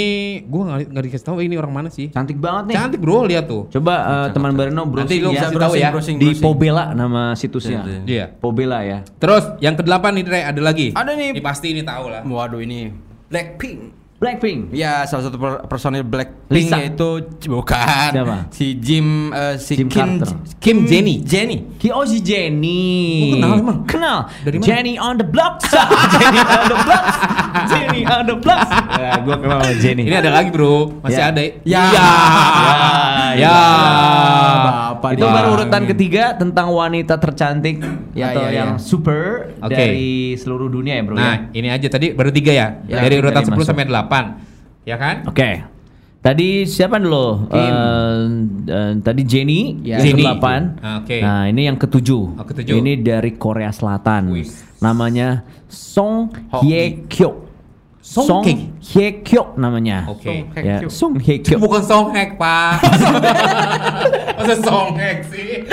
D: gua nggak nggak dikasih tahu ini orang mana sih.
C: Cantik banget nih.
D: Cantik bro, lihat tuh.
C: Coba eh, teman Bareno
D: Nanti
C: browsing
D: lu
C: ya.
D: kasih tahu ya.
B: browsing,
C: Di. Pobela nama situsnya.
D: Iya.
C: Pobela ya.
D: Terus yang ke-8 nih Dre, ada lagi.
B: Ada nih.
D: Ini pasti ini tahu lah.
B: Waduh ini Blackpink.
C: Blackpink.
B: Ya salah satu per- personil Blackpink
C: Lisa.
B: yaitu bukan
C: Siapa?
B: si Jim eh, si
C: Jim
B: Kim
C: Carter.
D: Kim Jenny.
B: Jenny.
C: Ki oh si Jenny.
D: Oh, kenal emang?
C: Kenal.
D: Dari mana?
C: Jenny on the block. Jenny on the block. Jenny on the block. Ya, gua kenal Jenny.
D: Ini ada lagi bro, masih
C: Ya.
D: ada.
B: Ya.
D: Ya.
C: Ya,
D: Ya.
B: Bapak
C: Itu baru urutan ketiga tentang wanita tercantik
B: Ya,
C: atau
B: ya,
C: yang
B: ya.
C: super
D: Oke.
C: dari seluruh dunia ya, Bro ya.
D: Nah, ini aja tadi baru tiga ya.
C: Ya,
D: Dari urutan
C: tadi
D: 10
C: masuk.
D: sampai 8. Ya kan?
C: Oke. Tadi siapa dulu?
D: Kim.
C: Eh, eh, tadi Jenny
B: Ya.
C: yang
D: Jenny.
C: ke-8.
D: Ah, oke.
C: Nah, ini yang ketujuh.
D: Oh, ketujuh.
C: Ini dari Korea Selatan.
D: Wih.
C: Namanya Song. Hye Kyo.
D: Song Hye?
C: Hye Kyo namanya.
D: Oke.
C: Ya, Song Hye Kyo.
D: Bukan song hack, Pak. Masa song hack sih?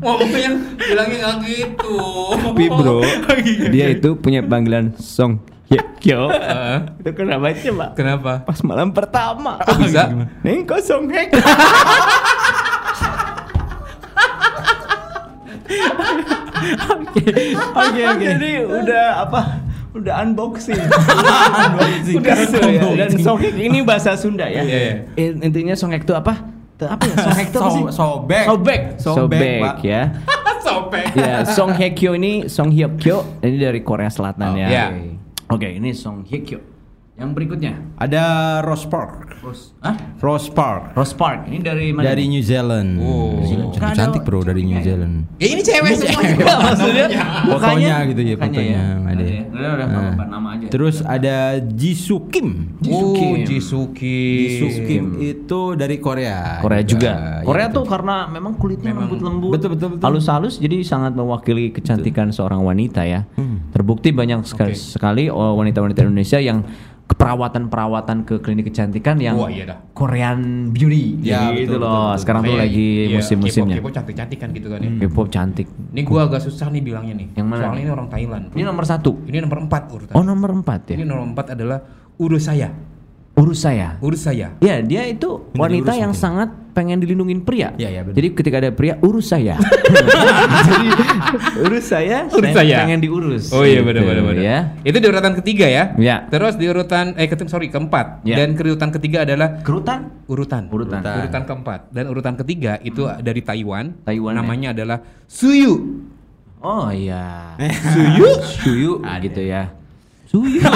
D: Ngomongnya bilangnya nggak gitu.
C: Tapi bro, dia itu punya panggilan Song Hye Kyo.
D: Heeh.
C: itu kenapa coba?
D: Kenapa?
C: Pas malam pertama.
D: Kok bisa?
C: Neng kok Song Oke, oke, oke. Jadi udah apa? Udah unboxing. unboxing. Udah so, ya. Dan Songhek ini bahasa Sunda ya.
D: Iya, iya.
C: In- Intinya Songhek itu apa? Tuh, Apa ya? Songhek itu apa sih?
B: So- sobek.
C: Sobek.
B: Sobek,
C: Sobek, ya.
D: Sobek.
C: Ya, Song Hye Kyo ini Song Hye Kyo ini dari Korea Selatan ya.
D: Iya.
C: Oke, ini Song Hye Kyo. Yang berikutnya.
B: Ada Rose Park.
C: Rose, ah?
B: Rose Park.
C: Rose Park. Ini dari mana?
B: Dari New Zealand.
D: Oh.
B: Cantik, cantik bro dari New Zealand.
D: Ya ini cewek semuanya.
C: maksudnya
B: Fotonya gitu ya,
C: mukanya
B: fotonya. Ada.
C: ya. Udah, udah,
B: Nah.
C: apa, nama aja.
B: Terus ada Jisoo Kim.
D: Oh,
C: Kim.
D: Jisuki.
B: Jisoo Kim itu dari Korea.
C: Korea juga.
B: Ya,
C: Korea
B: betul.
C: tuh karena memang kulitnya lembut-lembut,
B: Betul, betul, betul.
C: halus-halus, jadi sangat mewakili kecantikan seorang wanita ya. Terbukti banyak sekali,
D: Oke.
C: sekali oh, wanita-wanita Indonesia yang keperawatan-perawatan ke klinik kecantikan yang
D: Wah, iya dah.
C: Korean beauty,
B: Ya,
C: gitu
B: betul,
C: loh.
B: betul, betul.
C: Sekarang tuh
D: Kayak,
C: lagi
D: iya,
C: musim-musimnya.
D: K-pop, cantik-cantik kan gitu kan ya.
C: K-pop cantik.
D: Ini gua agak susah nih bilangnya nih.
C: Yang mana
D: Soalnya ini orang Thailand.
C: Ini nomor satu.
D: Ini nomor 4 urutan.
C: Oh nomor empat ya.
D: Ini nomor 4 adalah urus saya.
C: Urus saya.
D: Urus saya.
C: Ya, dia itu wanita yang sangat pengen dilindungin pria.
B: Iya, iya, benar.
C: Jadi ketika ada pria, urus saya. Jadi urus saya,
D: Urus saya.
C: pengen diurus.
D: Oh iya
C: Gitu,
D: benar benar benar.
C: Ya.
D: Itu di urutan ketiga ya.
C: Ya.
D: Terus di urutan eh ketim sorry keempat
C: Ya.
D: dan urutan ketiga adalah
C: Kerutan?
D: urutan.
C: Urutan.
D: Urutan keempat dan urutan ketiga itu dari Taiwan.
C: Taiwan, ya.
D: Namanya adalah Suyu.
C: Oh iya.
D: Suyu?
C: Suyu gitu ya. Suyu.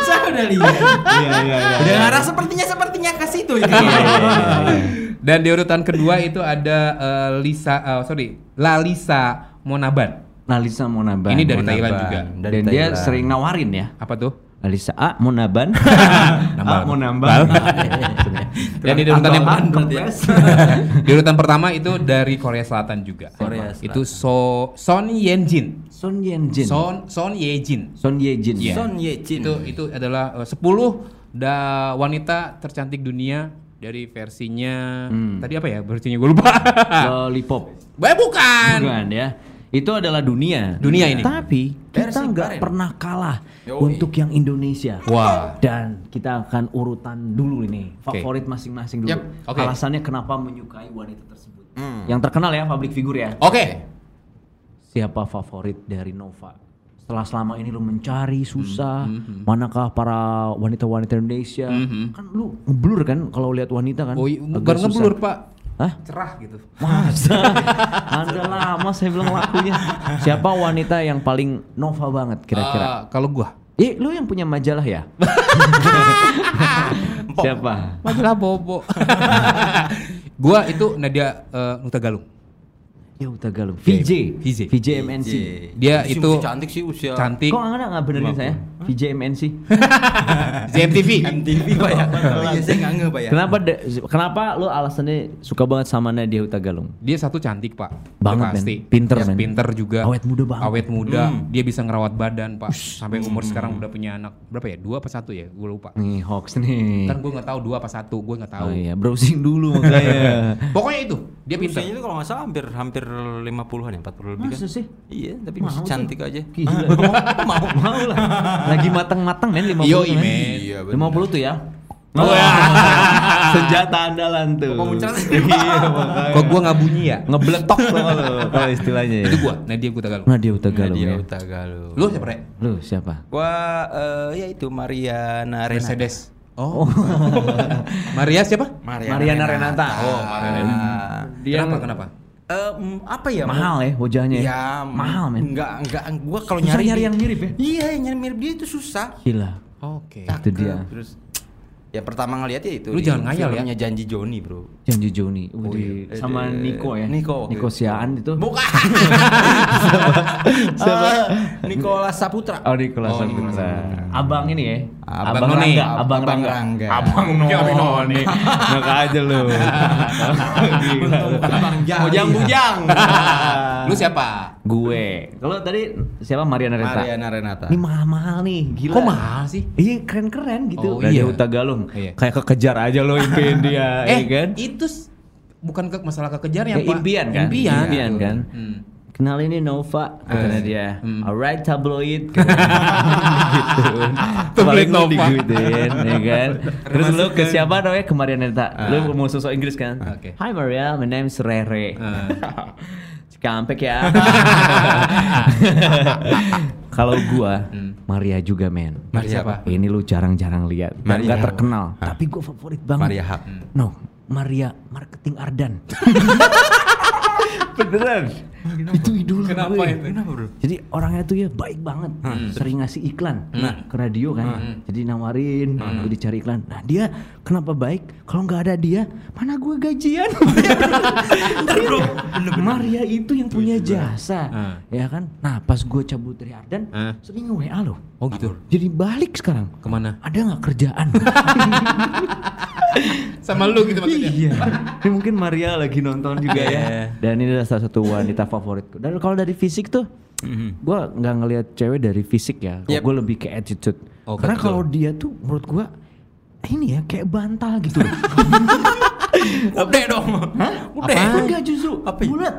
B: Saya udah lihat.
C: Iya iya iya.
B: Udah ngarah sepertinya sepertinya ke situ itu.
D: Dan di urutan kedua itu ada eh, Lisa eh, sorry Lalisa Monaban.
C: Nalisa Monaban.
D: Ini dari
B: Monaban.
D: Thailand juga.
B: Dari
C: Dan dia
B: Thailand.
C: sering nawarin ya.
D: Apa tuh?
C: Nalisa A Monaban. A Monaban.
D: Dan di urutan yang
B: ya.
D: di urutan pertama itu dari Korea Selatan juga.
B: Korea Selatan.
D: Itu So Son Yenjin.
C: Son Yenjin.
D: Son Son Yejin.
C: Son Yejin.
D: Iya.
B: Son Ye Jin.
D: Itu itu adalah eh, 10 da wanita tercantik dunia dari versinya tadi apa ya? Versinya gue lupa.
C: Lollipop.
D: Bah, bukan.
C: Bukan ya. Itu adalah dunia.
D: Dunia ini.
C: Tapi kita nggak pernah kalah
B: Yoi.
C: untuk yang Indonesia.
D: Wah.
C: Dan kita akan urutan dulu ini favorit masing-masing dulu.
B: Yap,
D: oke.
C: Alasannya kenapa menyukai wanita tersebut. Yang terkenal ya public figure ya.
D: Oke.
C: Siapa favorit dari Nova? Setelah selama ini lu mencari susah,
D: Hmm,
C: manakah para wanita-wanita Indonesia? Kan lu ngeblur kan kalau lihat wanita kan?
D: Oh, bukan ngeblur, Pak.
C: Hah?
D: Cerah gitu.
C: Masa? Anda lama saya bilang lakunya. Siapa wanita yang paling Nova banget kira-kira?
D: Eh, kalau gua
C: Eh, lu yang punya majalah ya? Siapa?
D: majalah bobo. gua itu Nadia uh, Nutagalung.
C: Nadia Utagalung. VJ.
D: VJ.
C: VJ MNC.
D: Dia
B: Sih,
D: itu
B: cantik sih usia.
D: cantik.
C: Kok nggak nggak benerin saya? VJ MNC.
D: ZMTV.
B: MTV pak ya. Iya saya nggak nge pak ya.
C: Kenapa de- kenapa lu alasannya suka banget sama Nadia Utagalung?
D: Dia satu cantik pak.
C: Banget,
D: pasti.
C: Pinter,
D: Ya. Pinter juga.
C: Awet muda banget.
D: Awet muda. Dia bisa ngerawat badan pak. Sampai umur sekarang udah punya anak berapa ya? Dua apa satu ya? Gue lupa.
C: Nih hoax nih.
D: Kan gue nggak tahu dua apa satu. Gue nggak tahu.
C: Oh iya, browsing dulu makanya.
D: Pokoknya itu. Dia pinter.
B: Usianya itu kalau nggak salah hampir hampir 50-an ya, 40 lebih
C: Masa
B: kan.
C: sih?
B: Iya, tapi
C: Mau
B: masih
C: tuh.
B: cantik aja.
C: Gila. mau, mau lah. Lagi matang-matang men 50
D: Yoi,
C: men.
D: men.
B: Iya, bener.
C: 50 tuh ya. Oh, Senjata andalan tuh. Iya, makanya.
D: Kok gue nggak bunyi ya?
C: Ngebletok tuh kalau kalau istilahnya. ya.
D: Itu gue. Nadia Utagalung.
C: Nadia Utagalung
B: Nadia
C: ya.
B: Utagalung.
D: Lu siapa Rek?
C: Lu siapa?
B: Gua eh, ya itu Mariana Renata.
D: Mercedes. Oh. Maria siapa?
C: Mariana Renata.
B: Oh, Mariana.
C: Dia
D: kenapa? Kenapa?
B: Eh, mm, apa ya?
C: mahal ya wajahnya.
B: Ya,
C: mahal men.
B: Enggak, enggak. Gua kalau nyari
C: nyari yang mirip ya?
B: Iya, yang nyari mirip dia itu susah.
C: Gila.
D: Oke.
C: Itu dia.
B: Terus ya pertama ngeliat ya itu
D: Lu jangan ngayal ya.
B: Janji Joni, Bro.
C: Janji Joni. Wih,
B: iya.
C: sama
B: Eh,
C: Niko ya.
B: Niko.
C: Niko Siaan itu.
B: Bukan.
C: Siapa?
B: Nicholas Saputra.
C: Oh, Nikola Saputra. Abang ini ya.
B: Abang
C: Rangga,
B: Noni.
C: Abang
B: Abang
C: Rangga.
B: Rangga.
C: Abang Noni. Enak aja lu.
B: Abang Jali.
C: Bujang-bujang.
D: Lu siapa?
C: Gue. Kalau tadi siapa Mariana Renata?
B: Mariana Renata.
C: Ini mahal-mahal nih, gila.
D: Kok mahal sih?
C: Iya keren-keren gitu.
D: Oh,
C: Nadia
D: iya.
C: Utagalung.
D: Iya.
C: Kayak kekejar aja lo impian dia,
D: eh,
C: iya kan?
D: itu bukan ke masalah kekejarnya,
C: Kayak
D: Pak.
C: impian kan?
D: Impian.
C: Impian kan?
D: Hmm.
C: Kenal ini Nova, katanya
D: Eh,
C: dia.
D: hmm.
C: Alright tabloid. gitu.
D: Tabloid Nova.
C: digituin, ya kan? Terus lu ke siapa namanya? Ke Maria Neta. Lu mau sosok Inggris kan?
D: Oke.
C: Hi Maria, my name is Rere.
D: Eh.
C: Cikampek ya. Kalau gua, Maria juga men.
B: Maria apa?
C: Ini lu jarang-jarang lihat.
B: Maria
C: nggak terkenal.
B: Hah?
C: Tapi gua favorit banget.
B: Maria Hak.
C: No, Maria Marketing Ardan. Beneran. Itu idola
D: Kenapa
C: gue.
D: itu?
B: Kenapa, Bro?
C: Jadi orangnya tuh ya baik banget. Sering ngasih iklan ke radio kan. Jadi nawarin, gue dicari iklan. Nah dia kenapa baik? Kalau nggak ada dia, mana gue gajian? Maria itu yang punya jasa,
D: Ah.
C: ya kan? Nah pas gue cabut dari Ardan,
D: Ah.
C: sering WA loh.
D: Oh gitu.
C: Jadi balik sekarang.
D: Ke mana?
C: Ada nggak kerjaan?
D: Sama lu gitu maksudnya.
C: Iya. Ini mungkin Maria lagi nonton juga ya. Dan ini adalah salah satu wanita favoritku. Dan kalau dari fisik tuh, gua nggak ngelihat cewek dari fisik ya.
B: Yep.
C: Gue lebih ke attitude.
D: Oh,
C: Karena kalau dia tuh menurut gua ini ya kayak bantal gitu loh.
B: Udah dong.
C: Hah?
B: Udah.
C: Enggak justru
B: Apa ya?
C: bulat.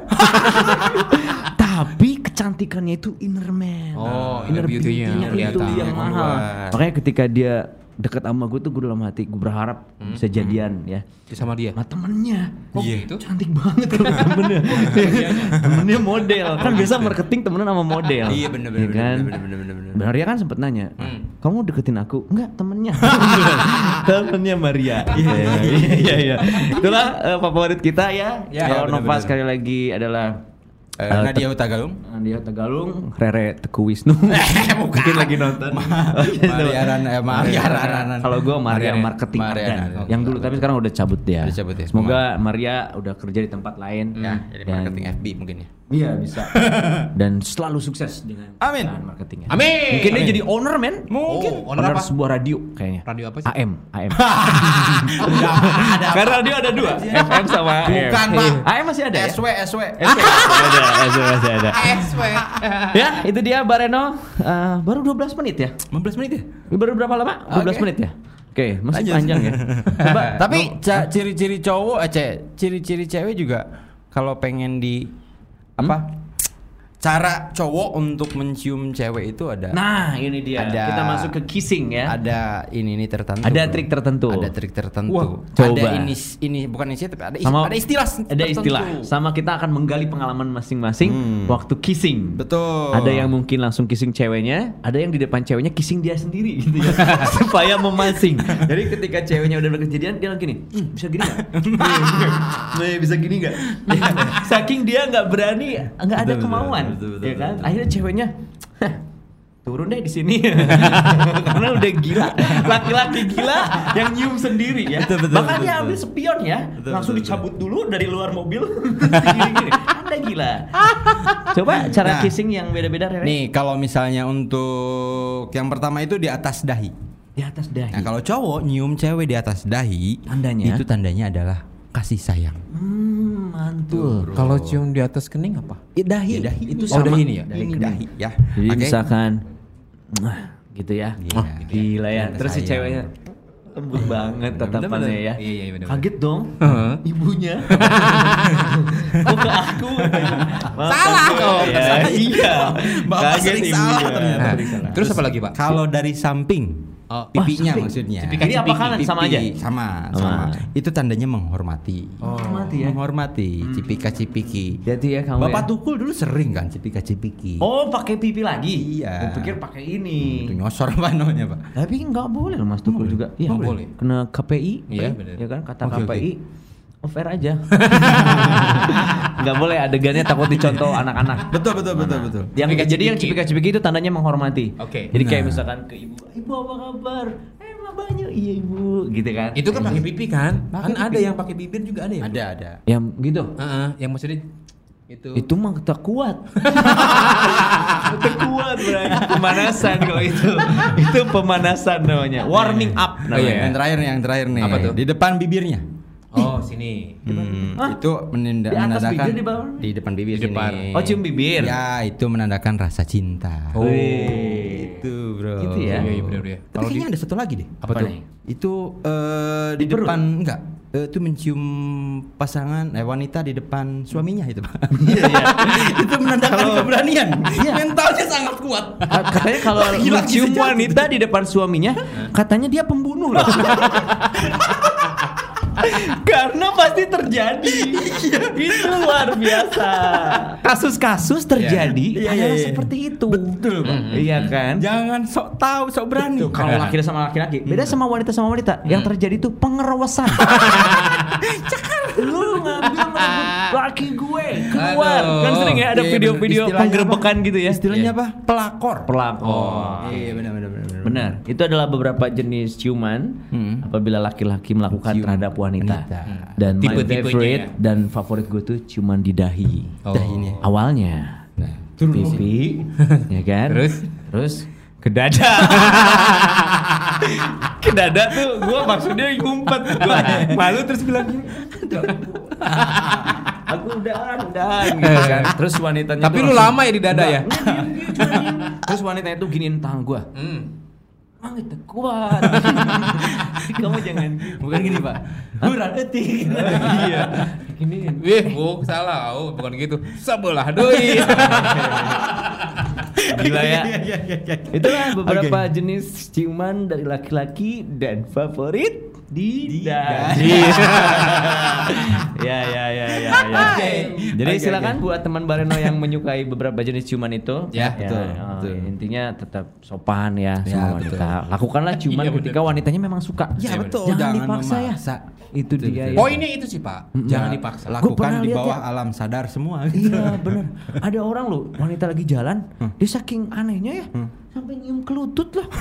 C: Tapi kecantikannya itu inner man.
D: Oh, inner beauty-nya
C: beauty-nya itu
D: kelihatan.
C: yang
B: Oh,
C: mahal. Makanya ketika dia deket sama gue tuh gue dalam hati gue berharap
B: Hmm.
C: bisa jadian ya.
D: Sama dia.
C: Sama temennya.
D: Oh
B: Iya.
D: gitu.
C: Cantik banget kalau temennya. temennya model. Kan biasa marketing temenan sama model.
B: Iya, bener,
C: Iya
B: bener,
C: kan?
B: bener, bener, bener, bener, bener.
C: Maria kan sempet nanya, kamu deketin aku? Enggak, temennya. temennya Maria. Iya, iya, iya, iya. Itulah eh, favorit kita ya.
B: Ya,
C: Kalau
B: bener,
C: Nova
B: bener.
C: sekali lagi adalah
B: eh, Nadia Utagalung.
C: Nadia Tegalung, Rere Teguh Wisnu. Mungkin lagi nonton.
B: Maria Rana, eh, Maria Rana.
C: Kalau gue Maria Marketing
B: Maria.
C: Yang dulu tapi sekarang udah cabut dia.
B: Udah cabut ya,
C: Semoga Maria udah kerja di tempat lain.
B: Ya, jadi
C: Dan-
B: marketing FB mungkin ya.
C: Iya bisa. Dan selalu sukses dengan
B: Amin.
C: marketingnya.
D: Amin.
C: Mungkin dia jadi owner men.
D: Mungkin. Oh, owner
C: owner,
D: apa?
C: sebuah radio kayaknya.
D: Radio apa sih?
C: AM, AM. Karena radio ada dua, FM sama AM.
B: Bukan, Pak.
C: AM masih ada ya?
B: SW, SW.
C: SW ada, SW masih ada. ya, itu dia Bareno. Eh, baru 12 menit ya?
B: 15 menit ya?
C: Baru berapa lama? 12
B: Oke.
C: menit ya? Oke, masih
B: Lanjut.
C: panjang ya. Coba
B: Tapi ciri-ciri cowok, eh, ce- ciri-ciri cewek juga kalau pengen di apa? Cara cowok untuk mencium cewek itu ada
C: Nah, ini dia.
B: Ada-
C: Kita masuk ke kissing ya.
B: ada ini ini tertentu.
C: Ada trik tertentu.
B: Ada trik tertentu.
C: Wah,
B: Ada
C: coba.
B: ini ini bukan inisiatif, ada is-
C: sama
B: ada istilah
C: ada
B: tertentu.
C: istilah sama kita akan menggali pengalaman masing-masing
B: Hmm.
C: waktu kissing
B: Betul.
C: ada yang mungkin langsung kissing ceweknya ada yang di depan ceweknya kissing dia sendiri gitu ya supaya memasing jadi ketika ceweknya udah berkejadian dia langsung gini "Hmm, bisa gini nggak bisa gini nggak saking dia nggak berani nggak ada kemauan
B: betul, betul,
C: ya
B: betul,
C: kan?
B: betul.
C: akhirnya ceweknya "Hah, turun deh di sini. Karena udah gila. Laki-laki gila yang nyium sendiri ya. Bahkan dia ambil spion ya. Langsung dicabut dulu dari luar mobil. Gini-gini. Anda gila. Coba cara
B: Nah.
C: kissing yang beda-beda Rere.
B: Nih kalau misalnya untuk yang pertama itu di atas dahi.
C: di atas dahi.
B: Nah kalau cowok nyium cewek di atas dahi,
C: Tandanya?
B: itu tandanya adalah kasih sayang.
C: hmm, mantul
D: Kalau cium di atas kening apa?
C: Ya, dahi.
B: Ya, dahi.
C: itu
D: Oh,
C: sama
D: dahi ini ya?
C: Dahi
B: Ini dahi ya.
C: Jadi
B: Oke.
C: misalkan "Mwah," gitu ya.
B: Iya,
C: Oh,
B: gitu ya.
C: gila ya. Terus si ceweknya lembut banget tatapannya ya.
D: Iya, iya, bener-bener.
C: Kaget dong.
D: Heeh.
C: Ibunya. Kok ke aku?
D: Salah
C: kok.
D: kok.
C: Ya, iya.
B: Bapak
C: Kaget
B: sering
C: ibunya.
B: salah ternyata.
D: Nah, terus apa lagi pak?
B: Kalau dari samping,
D: Oh.
B: pipinya
C: samping.
B: maksudnya.
C: Cipika Ini apa kanan? Sama aja?
B: Sama,
C: Sama.
B: sama. Itu tandanya menghormati.
C: Oh, mati ya.
B: Menghormati, cipika cipiki.
C: Jadi ya kamu
B: Bapak
C: ya.
B: tukul dulu sering kan cipika cipiki.
C: Oh, pakai pipi lagi?
B: Iya.
C: Gue pikir pakai
B: Itu
C: ini.
B: nyosor apa namanya, Pak?
C: Tapi nggak boleh loh Mas Tukul juga. Iya,
D: Oh, boleh.
C: Kena KPI.
D: Iya, bener.
C: Ya kan kata
B: oke.
C: KPI. Off air aja. Nggak boleh adegannya takut dicontoh anak-anak.
B: Betul betul betul betul.
C: Yang jadi yang cipika-cipiki itu tandanya menghormati.
D: Oke.
C: Jadi kayak
B: Nah.
C: misalkan ke ibu, ibu apa kabar? Eh, Banyu, iya ibu, gitu kan?
D: Itu kan pakai pipi kan? Kan ada yang pakai bibir juga ada ya?
B: Ada ada.
C: Yang gitu.
D: Heeh, yang maksudnya itu.
C: Itu mah tak kuat. tak kuat berarti. Pemanasan kalau itu. itu pemanasan namanya. Warming up
D: Oh, iya.
C: namanya.
B: Yang terakhir nih, yang terakhir nih.
D: Apa tuh?
B: Di depan bibirnya.
D: Oh, sini.
B: Hmm,
C: Hah?
B: itu menenda-
C: Di atas
B: menandakan
C: bibir, di bawah?
B: di depan bibir
D: Di depan.
B: sini.
C: Oh, cium bibir.
B: Ya, itu menandakan rasa cinta.
D: Oh.
B: Itu, Bro.
C: Gitu ya?
D: Iya, iya benar ya.
B: Tapi kayaknya ada satu lagi deh.
D: Apa
C: Apa
D: tuh?
B: Itu eh, di,
C: Di perut?
B: depan enggak? Eh, itu mencium pasangan eh, wanita di depan suaminya itu, Pak.
C: Iya, iya.
B: itu menandakan keberanian.
C: Iya.
B: Mentalnya sangat kuat.
C: Ka- Katanya kalau mencium wanita di depan suaminya, katanya dia pembunuh loh. Karena pasti terjadi. itu luar biasa. Kasus-kasus terjadi
B: Iya, iya,
C: adalah
B: iya.
C: seperti itu.
B: Betul, Pak.
C: Iya kan?
B: Jangan sok tahu, sok berani.
C: Kalau laki sama laki-laki, beda sama wanita sama wanita. Yang terjadi itu pengerowosan. Lu ngambil laki gue keluar.
D: Aduh.
C: Kan sering ya ada
B: Iya,
C: video-video
B: istilahnya
C: penggerbekan
B: apa?
C: gitu ya.
B: Istilahnya apa? Pelakor.
C: Pelakor.
B: Iya, benar benar benar. benar.
C: Benar, itu adalah beberapa jenis ciuman
B: Hmm.
C: apabila laki-laki melakukan
B: Cium
C: terhadap wanita.
B: wanita.
C: Dan my
D: Tipe-tipenya
C: favorite
D: ya?
C: dan favorit gue tuh ciuman di dahi.
D: Oh.
B: Dah ini.
C: Awalnya
B: Nah,
C: pipi, ya kan?
D: Terus?
C: terus ke dada. ke dada tuh gue maksudnya ngumpet. Gue malu terus bilang gini. Aku udahan, udahan gitu kan. Terus wanitanya
D: Tapi lu
C: langsung-
D: lama ya di dada ya?
C: Terus wanitanya tuh giniin tangan gue.
D: Hmm.
C: Emang itu kuat. Kamu jangan
B: Bukan gini, Pak. Buran etik.
C: iya. Gini.
D: Wih, bu, salah. Oh, bukan gitu. Sebelah doi.
C: Gila ya.
B: Iya, iya, iya.
C: Itulah beberapa jenis ciuman dari laki-laki dan favorit di dahi. ya ya ya ya ya. Jadi
B: Oke,
C: silakan buat teman Bareno yang menyukai beberapa jenis ciuman itu.
D: Ya,
B: betul,
C: oh,
B: betul.
C: Intinya tetap sopan ya
B: Ya,
C: sama wanita. Lakukanlah ciuman
D: Iya,
C: ketika wanitanya memang suka.
B: Ya, betul.
C: Jangan,
B: Jangan
C: dipaksa ya.
B: memaksa.
C: Itu
B: Betul,
C: dia
B: betul.
C: ya.
D: Poinnya itu sih, Pak. Jangan dipaksa.
B: Lakukan di bawah
C: ya.
B: alam sadar semua gitu.
C: Iya bener Ada orang loh Wanita lagi jalan Dia saking anehnya ya Sampai nyium ke lutut lah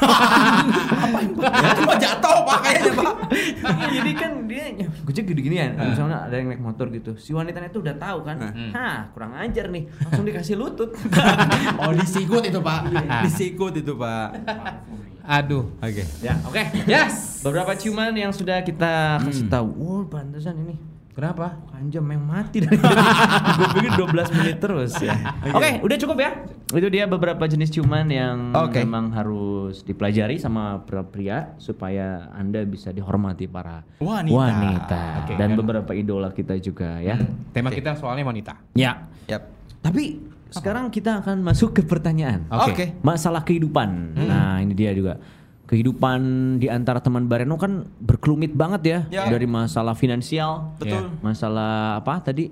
B: Ya, cuma jatuh Pak kayaknya, Pak.
C: Iya, Jadi kan dia Gojek gini-gini ya Misalnya ada yang naik motor gitu Si wanitanya tuh udah tahu kan Hah kurang ajar nih Langsung dikasih lutut
B: Oh, disikut itu, Pak. Disikut itu, Pak.
D: Aduh.
B: Oke.
C: Ya oke
D: Yes.
C: Beberapa ciuman yang sudah kita kasih tahu Oh pantesan ini
D: Kenapa?
C: Panjang yang mati dari Gue pikir 12 menit terus ya Oke udah cukup ya Itu dia beberapa jenis ciuman yang
B: Oke.
C: memang harus dipelajari sama pria-pria Supaya anda bisa dihormati para
B: Wanita.
C: wanita.
D: Oke,
C: Dan
D: kan.
C: beberapa idola kita juga ya
D: Tema kita soalnya wanita.
C: Ya
B: Yap.
C: Tapi sekarang kita akan masuk ke pertanyaan
B: Oke.
C: Masalah kehidupan Nah ini dia juga Kehidupan di antara teman Bareno kan berkelumit banget ya,
B: Ya.
C: dari masalah finansial,
B: Betul.
C: masalah apa tadi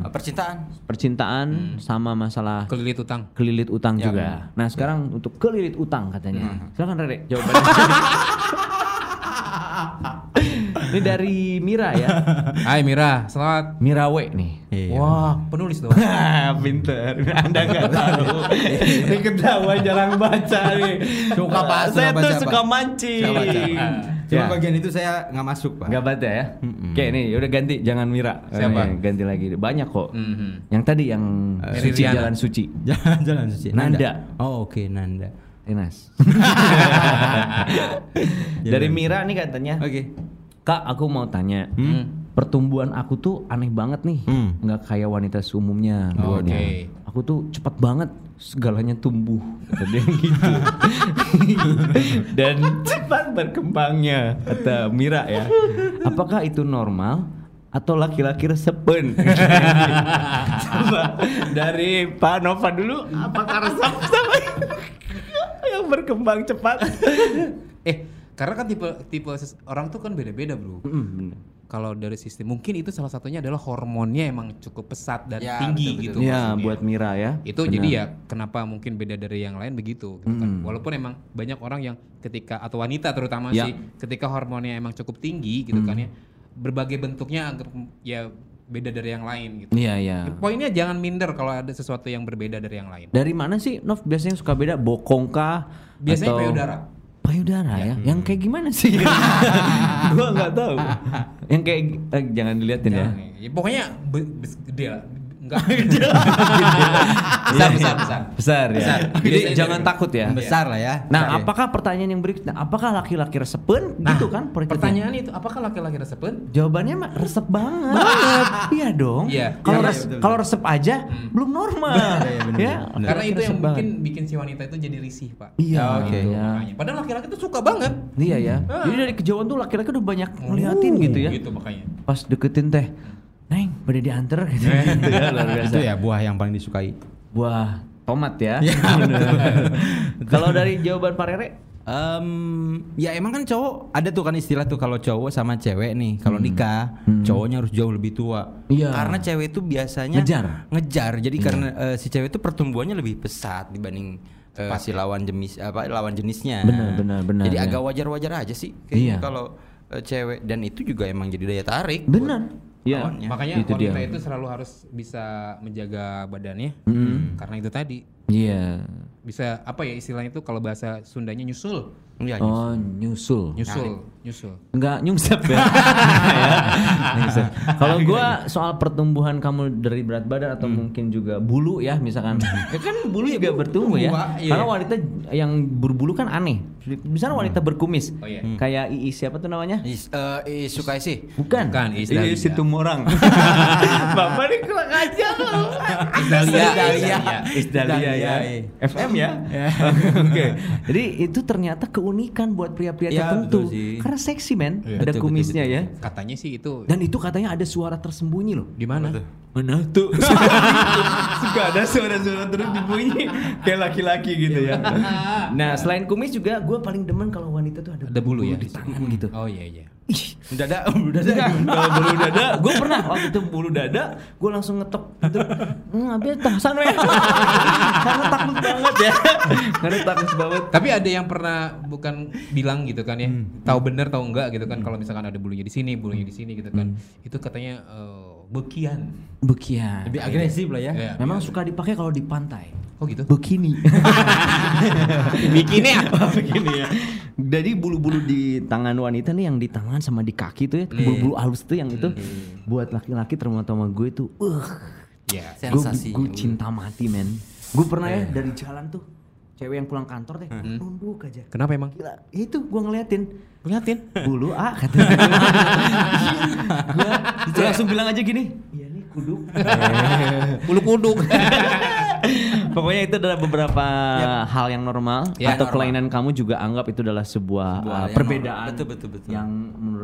B: Percintaan.
C: percintaan sama masalah
D: Kelilit utang.
C: kelilit utang
B: Ya.
C: juga. Nah sekarang untuk kelilit utang katanya.
B: Hmm.
C: Silakan Rere jawabannya. Ini dari Mira ya.
D: Hai Mira, selamat.
C: Mirawe nih.
B: Iya.
D: Wah, penulis dong.
C: Pinter. Anda nggak tahu. Ini ketawa jarang baca nih.
B: Suka, Pak,
C: Saya
B: suka
C: tuh suka mancing.
B: Suka baca. Cuma
C: Ya.
B: bagian itu saya nggak masuk pak.
C: Nggak baca ya? Oke nih udah ganti jangan Mira.
D: Siapa?
C: Eh, ganti lagi. Banyak kok.
D: Mhm.
C: Yang tadi yang
B: Eh,
C: suci
D: Riana.
C: jalan suci.
B: Jalan jalan suci.
C: Nanda.
B: Oh oke Nanda.
C: Enas. Dari Mira nih katanya.
B: Oke.
C: Kak, aku mau tanya.
B: Hmm.
C: Pertumbuhan aku tuh aneh banget nih.
B: Hmm.
C: Nggak kayak wanita seumumnya.
D: Oh,
C: Katanya.
D: oke.
C: Aku tuh cepat banget segalanya tumbuh. Kata dia gitu. Dan cepat berkembangnya. Kata Mira ya. Apakah itu normal? Atau laki-laki resepen? Coba dari Pak Nova dulu. Apakah resep sama yang berkembang cepat?
D: Eh, karena kan tipe tipe orang tuh kan beda-beda, Bro. Kalau dari sistem mungkin itu salah satunya adalah hormonnya emang cukup pesat dan
B: Ya,
D: tinggi
B: betul,
D: gitu.
C: Ya
D: maksudnya.
C: buat Mira ya.
D: itu
C: Benar.
D: jadi ya kenapa mungkin beda dari yang lain begitu gitu kan. Walaupun emang banyak orang yang ketika atau wanita terutama
C: Ya.
D: sih ketika hormonnya emang cukup tinggi gitu kan ya. Berbagai bentuknya agak ya beda dari yang lain gitu.
C: Iya iya.
D: Poinnya jangan minder kalau ada sesuatu yang berbeda dari yang lain.
C: Dari mana sih Nov biasanya suka beda? Bokong kah?
D: Biasanya
C: Atau-
D: payudara.
C: Payudara ya? Yang kayak gimana sih? Gua nggak tahu. Yang kayak eh, jangan diliatin ya.
D: Jangan, ya, pokoknya gede lah. Enggak. besar, besar, besar.
C: Besar ya.
D: Besar.
C: Jadi jangan takut ya.
B: Besar lah ya.
C: Nah,
B: Oke.
C: apakah pertanyaan yang berikutnya? Apakah laki-laki resepen?
D: Nah,
C: gitu kan.
D: Pertanyaan itu apakah laki-laki resepen?
C: Jawabannya mah resep banget. iya dong.
D: Iya.
C: Kalau
B: Iya,
C: res- kalau resep aja belum normal.
B: Iya, bener,
C: ya.
B: bener.
D: Karena itu yang
C: banget.
D: bikin bikin si wanita itu jadi risih, Pak.
C: Iya,
B: Oke.
C: gitu.
B: Ya.
D: Makanya. Padahal laki-laki tuh suka banget.
C: Iya ya.
D: Ah.
C: Jadi dari kejauhan tuh laki-laki udah banyak ngeliatin
D: Uh,
C: gitu ya.
D: Gitu makanya.
C: Pas deketin teh, Neng, pada diantar gitu. gitu ya, luar biasa.
B: Itu ya buah yang paling disukai.
C: Buah tomat ya.
B: Iya,
C: Kalau dari jawaban Pak Rere,
B: Em, ya emang kan cowok ada tuh kan istilah tuh kalau cowok sama cewek nih kalau nikah cowoknya harus jauh lebih tua.
C: Iya.
B: Karena cewek itu biasanya
C: Ngejar.
B: Ngejar. Jadi karena eh, si cewek itu pertumbuhannya lebih pesat dibanding eh, si lawan jenis apa lawan jenisnya.
C: Benar, benar, benar,
B: Jadi
C: ya.
B: agak wajar-wajar aja sih kayaknya
C: Iya.
B: kalau eh, cewek dan itu juga emang jadi daya tarik.
C: benar.
B: buat
C: Iya.
D: Makanya
C: Itu dia.
D: wanita itu selalu harus bisa menjaga badannya. Karena itu tadi
C: Iya.
D: bisa apa ya istilahnya itu kalau bahasa Sundanya nyusul.
B: Iya,
C: Oh, nyusul.
D: Nyusul, nyusul.
C: Enggak nyungsep ya. Nyungsep. Kalau gua soal pertumbuhan kamu dari berat badan atau mungkin juga bulu ya misalkan. ya kan bulu juga bertumbuh ya.
D: Iya.
C: Karena wanita yang berbulu kan aneh. Misalnya wanita berkumis.
D: Oh, iya.
C: Kayak Iis siapa tuh namanya?
B: Is, eh, is suka sih.
C: Bukan.
D: Bukan, Iis
C: Iis
D: Dahlia.
C: Situmorang. Bapak ini kurang aja loh.
D: Dahlia.
C: Dahlia. Is Dahlia
B: Dahlia,
C: ya.
B: iya.
C: FM ya. Oke. Jadi itu ternyata keunikan buat pria-pria
B: Ya,
C: tertentu.
B: betul sih.
C: Karena seksi men.
B: Iya.
C: Ada
B: Betul,
C: kumisnya
B: betul,
C: ya.
D: Katanya sih itu
C: Dan itu katanya ada suara tersembunyi loh.
D: di mana?
C: Mana tuh? Suka ada suara-suara terus dibunyi kayak laki-laki gitu ya. Nah, selain kumis juga gue paling demen kalau wanita tuh ada,
D: Ada bulu ya?
C: di tangan gitu.
D: Oh iya iya.
B: Dada, dada.
C: kalau bulu dada, gue pernah waktu itu bulu dada, gue langsung ngetok gitu. Hmm, abis tahasan weh. Karena takut banget ya. Karena takut banget.
D: Tapi ada yang pernah bukan bilang gitu kan ya, tahu bener tahu enggak gitu kan kalau misalkan ada bulunya di sini, bulunya di sini gitu kan. Itu katanya eh, bekian.
C: Bekian.
B: Lebih agresif lah ya.
D: Iya.
C: Memang suka dipakai kalau di pantai.
D: Oh gitu.
C: Bikini.
D: Bikini ya?
C: Begini ya. Jadi bulu-bulu di tangan wanita nih yang di tangan sama di kaki tuh ya, bulu-bulu halus tuh yang itu buat laki-laki terutama gue tuh, uh,
D: Iya.
C: gue
B: Sensasi.
C: gue cinta mati men. Gue pernah ya dari jalan tuh, cewek yang pulang kantor deh, nunduk aja.
D: Kenapa emang?
C: Gila, itu gue ngeliatin
D: Liatin.
C: bulu ah kata gue langsung bilang aja gini iya nih kuduk
D: Bulu kuduk.
C: Pokoknya itu adalah beberapa hal yang normal
D: Ya,
C: atau
B: normal.
C: kelainan kamu juga anggap itu adalah sebuah uh, perbedaan.
B: Betul, betul, betul.
C: yang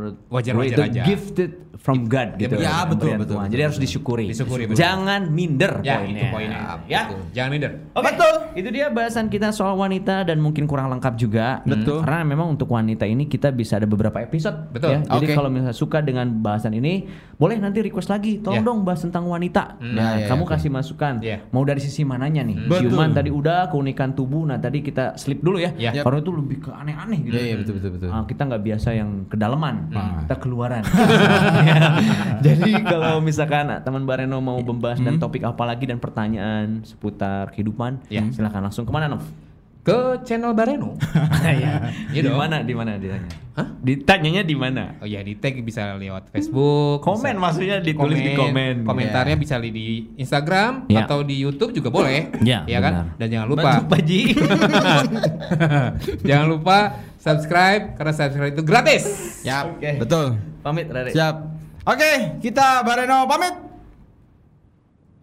C: menurut
D: Wajar-wajar
C: gue itu
D: aja.
C: gifted from God gitu
B: Ya, betul, betul,
C: Tuhan.
B: betul,
C: jadi harus
B: betul.
C: disyukuri
D: Disyukuri, betul.
C: jangan minder
D: ya
C: poinnya.
D: itu poinnya.
C: ya
B: betul.
D: Jangan minder.
C: Oke, betul. Itu dia bahasan kita soal wanita dan mungkin kurang lengkap juga.
B: Betul.
C: Karena memang untuk wanita ini kita bisa ada beberapa episode.
D: Betul.
C: ya. Jadi
B: Oke.
C: kalau misalnya suka dengan bahasan ini, boleh nanti request lagi. Tolong
D: Ya.
C: dong bahas tentang wanita.
B: Ya,
C: Nah,
B: ya,
C: kamu
B: oke.
C: kasih masukan.
D: Ya.
C: Mau dari sisi mananya nih?
B: Betul.
C: Ciuman tadi udah, keunikan tubuh. Nah tadi kita slip dulu ya.
D: Ya.
C: Karena itu lebih ke aneh-aneh gitu.
B: Iya, iya, betul, betul, betul.
C: Ah, kita nggak biasa yang kedalaman. Kita keluaran. Ya. Jadi kalau misalkan teman Bareno mau membahas dan topik apa lagi dan pertanyaan seputar kehidupan,
D: Ya.
C: silakan langsung ke mana Nov?
D: Ke channel Bareno.
C: Iya.
D: Iya
C: di mana? Di mana ditanya?
D: Hah?
C: Ditanyanya di mana?
D: Oh ya di tag bisa lewat Facebook.
C: Komen
D: bisa-
C: maksudnya ditulis di komen.
D: Komentarnya bisa li- di Instagram
C: Ya.
D: atau di YouTube juga boleh.
C: Ya,
D: ya kan? Dan jangan lupa
C: Bantu Ji.
D: jangan lupa subscribe karena subscribe itu gratis.
B: Yap,
C: Oke.
B: betul.
C: Pamit Rere.
B: Siap. Oke, kita Bareno pamit.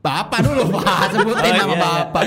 B: Bapak dulu, Pak. Sebutin
C: Oh,
B: nama
C: iya, iya.
B: Bapak.